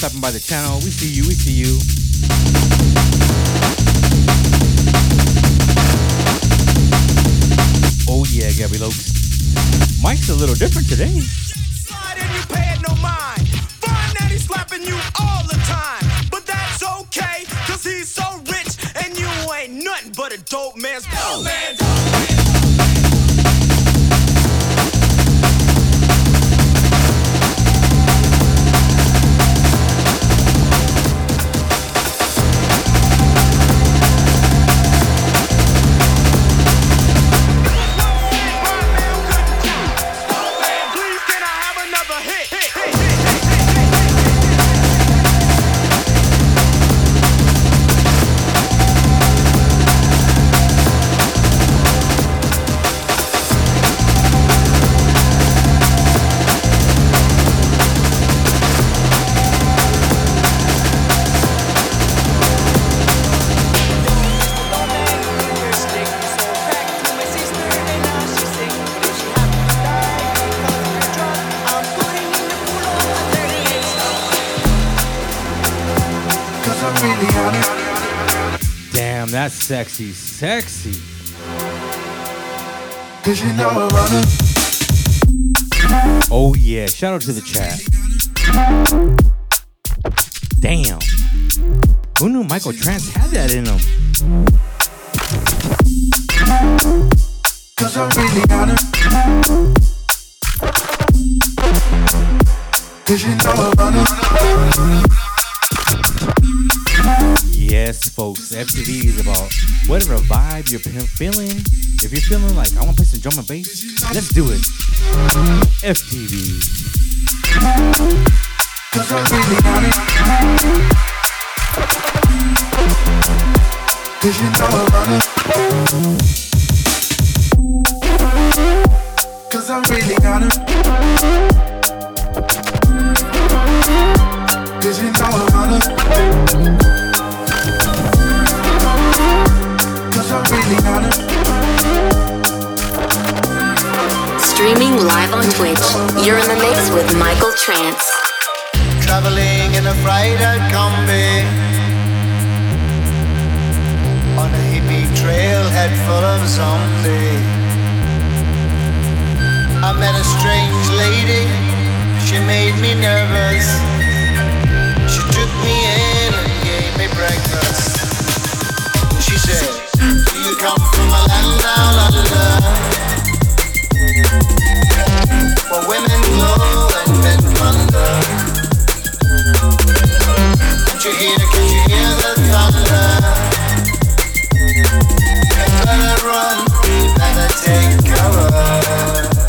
Stopping by the channel. We see you. We see you. Oh yeah, Gabby Lokes. Mike's a little different today. Slide and you pay it no mind. Find that he's slapping you all the time. But that's okay, cause he's so rich and you ain't nothing but a dope man's dope man. Sexy, sexy. Cause you know I'm running. Oh yeah, shout out to the chat. Damn. Who knew Michael Trance had that in him? Cause I'm really on it. Cause you know I'm running. Yes, folks. FTV is about whatever vibe you're feeling. If you're feeling like I want to play some drum and bass, let's do it. FTV. Cause I'm really on Twitch. You're in the mix with Michael Trance. Traveling in a fried out combi. On a hippie trailhead full of zombies. I met a strange lady, she made me nervous. She took me in and gave me breakfast. She said, do you come from a land down under Where women and men can't you hear, can't you hear the thunder? Better run, better take cover.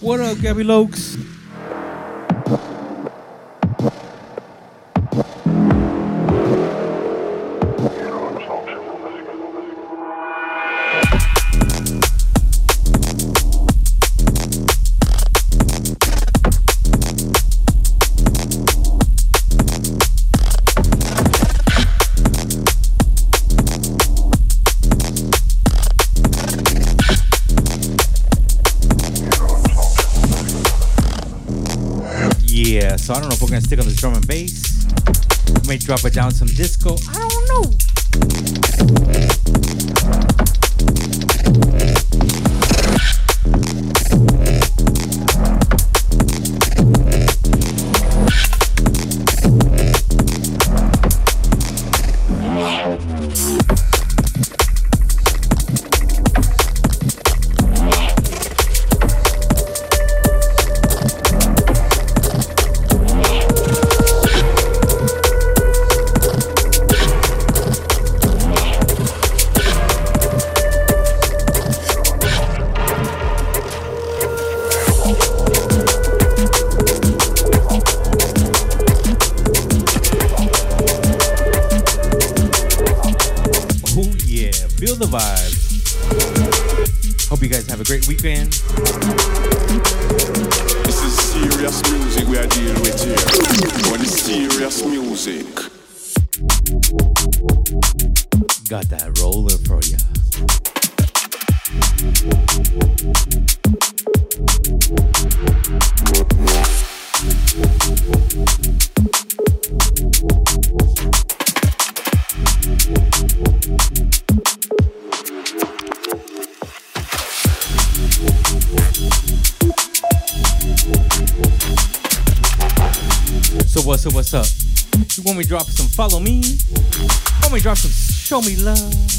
What up, Gabby Lokes? We're gonna stick on the drum and bass. We may drop it down some disco. Show me love?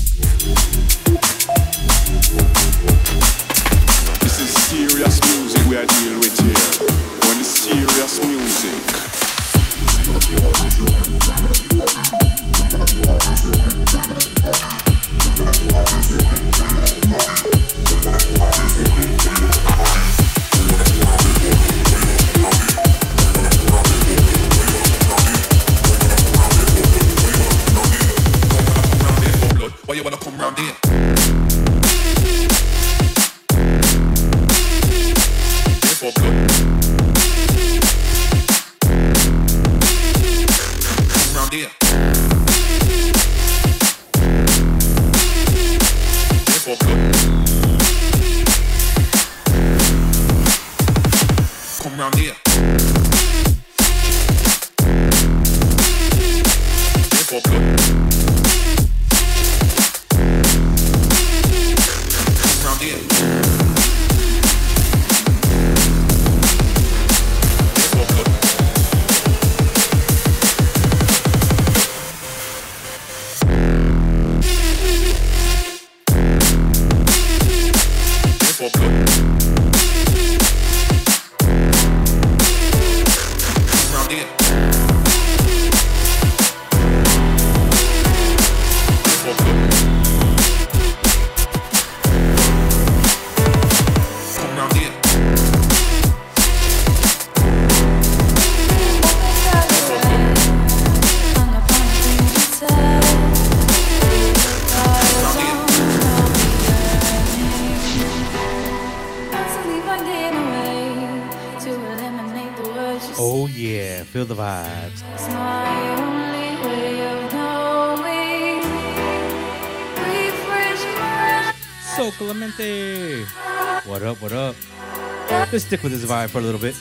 Vibe for a little bit.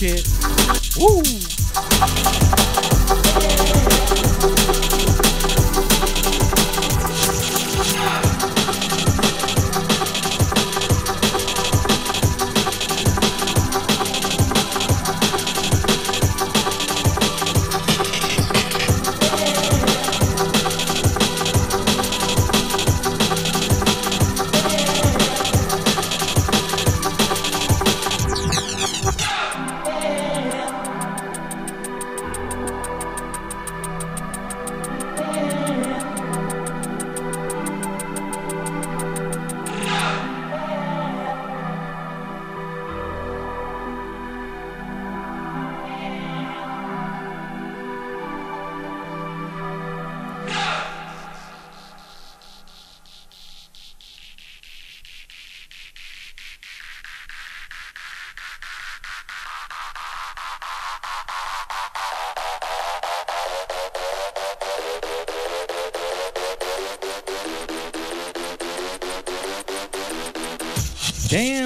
Shit.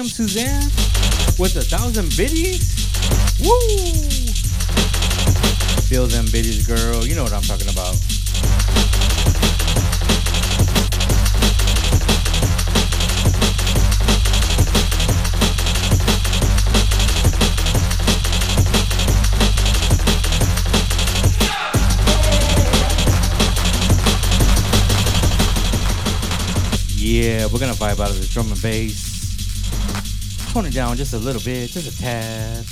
Damn, Suzanne, with a thousand biddies. Woo! Feel them biddies, girl. You know what I'm talking about. Yeah, we're gonna vibe out of the drum and bass. Tone it down just a little bit, just a tad.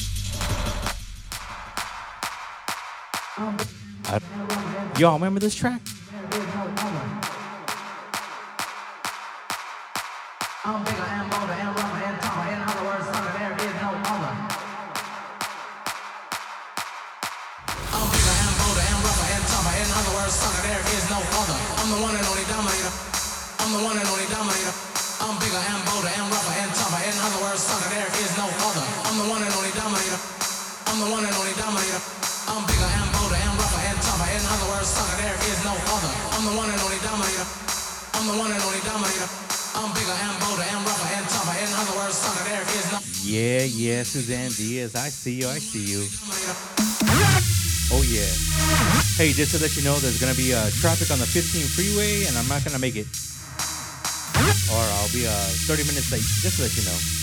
I- y'all remember this track? I see you, I see you. Oh yeah. Hey, just to let you know, there's gonna be uh, traffic on the 15 freeway, and I'm not gonna make it, or I'll be uh, 30 minutes late. Just to let you know.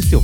Vibing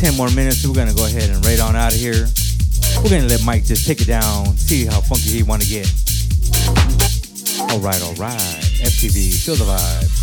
10 more minutes. We're gonna go ahead and raid on out of here. We're gonna let Mike just take it down, see how funky he wanna get. Alright, alright. FTV, feel the vibes.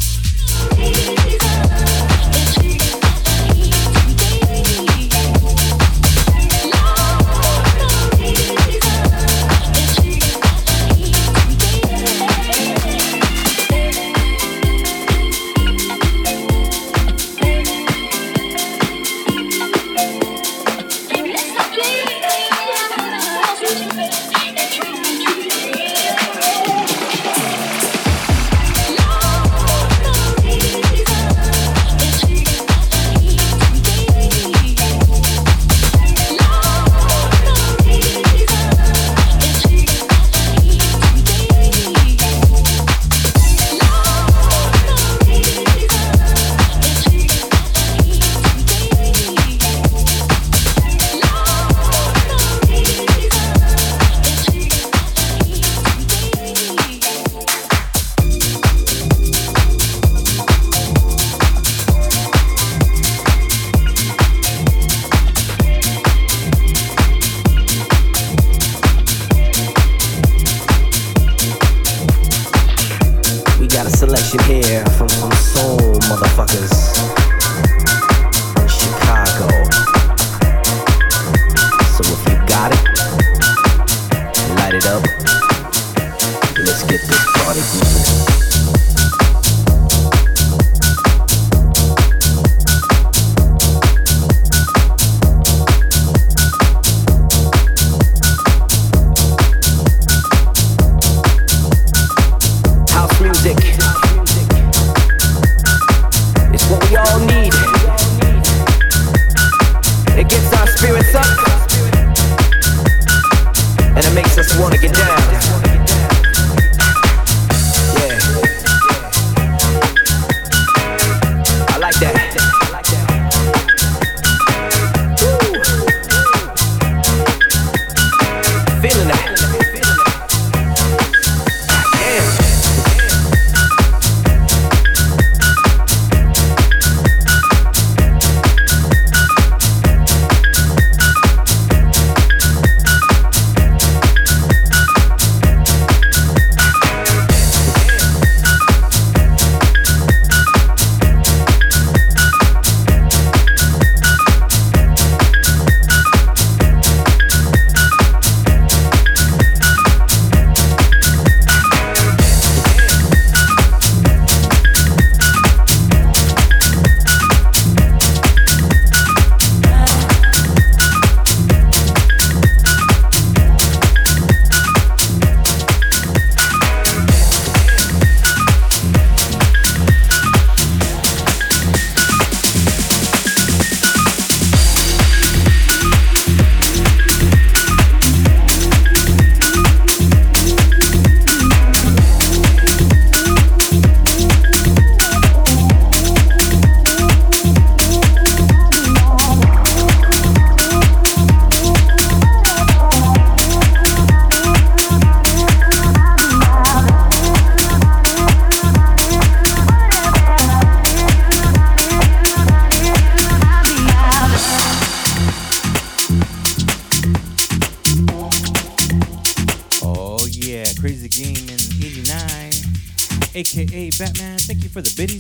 for the biddy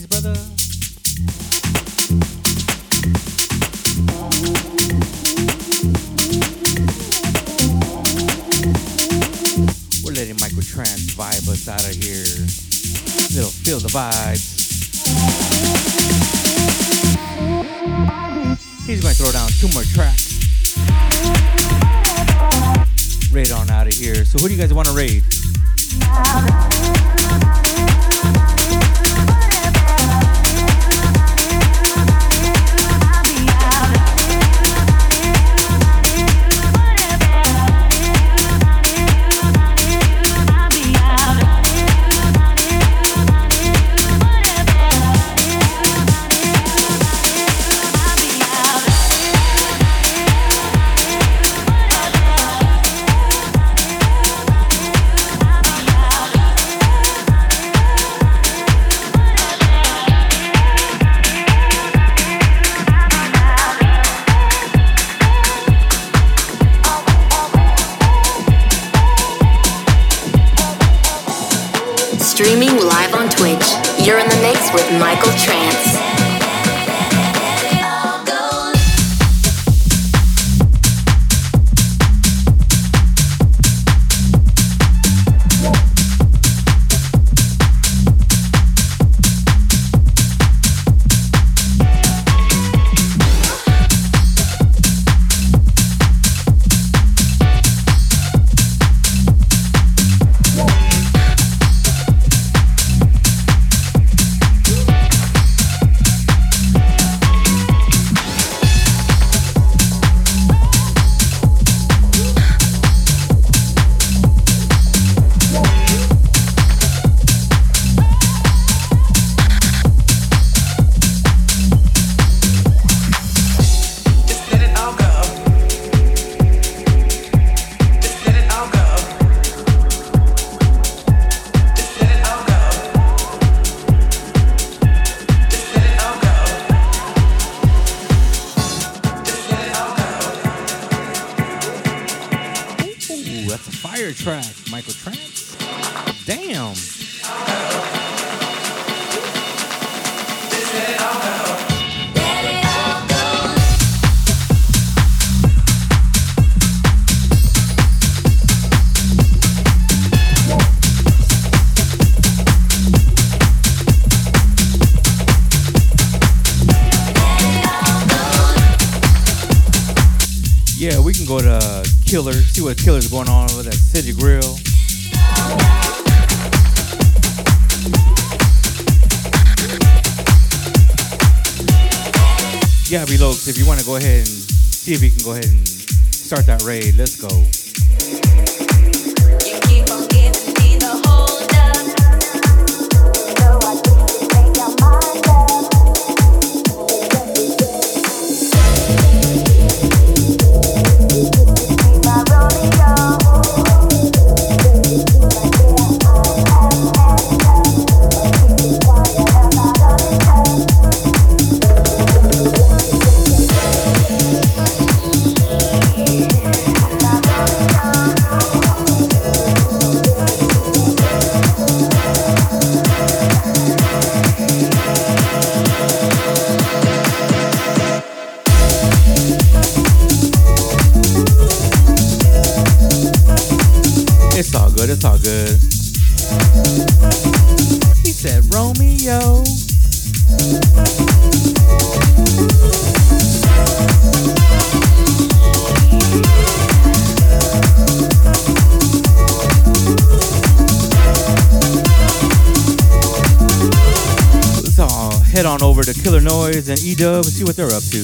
Dub and see what they're up to.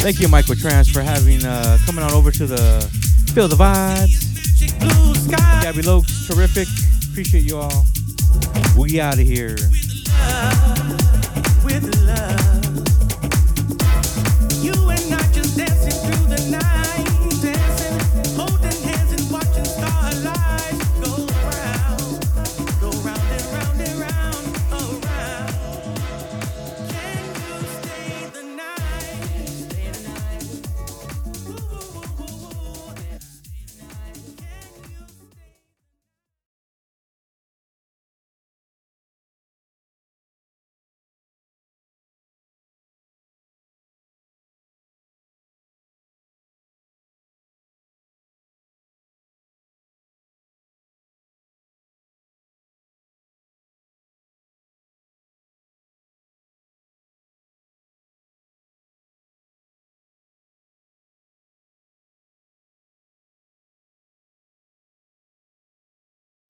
Thank you, Michael Trance, for having uh, coming on over to the Feel the Vibes. Gabby Lokes, terrific. Appreciate you all. We out of here.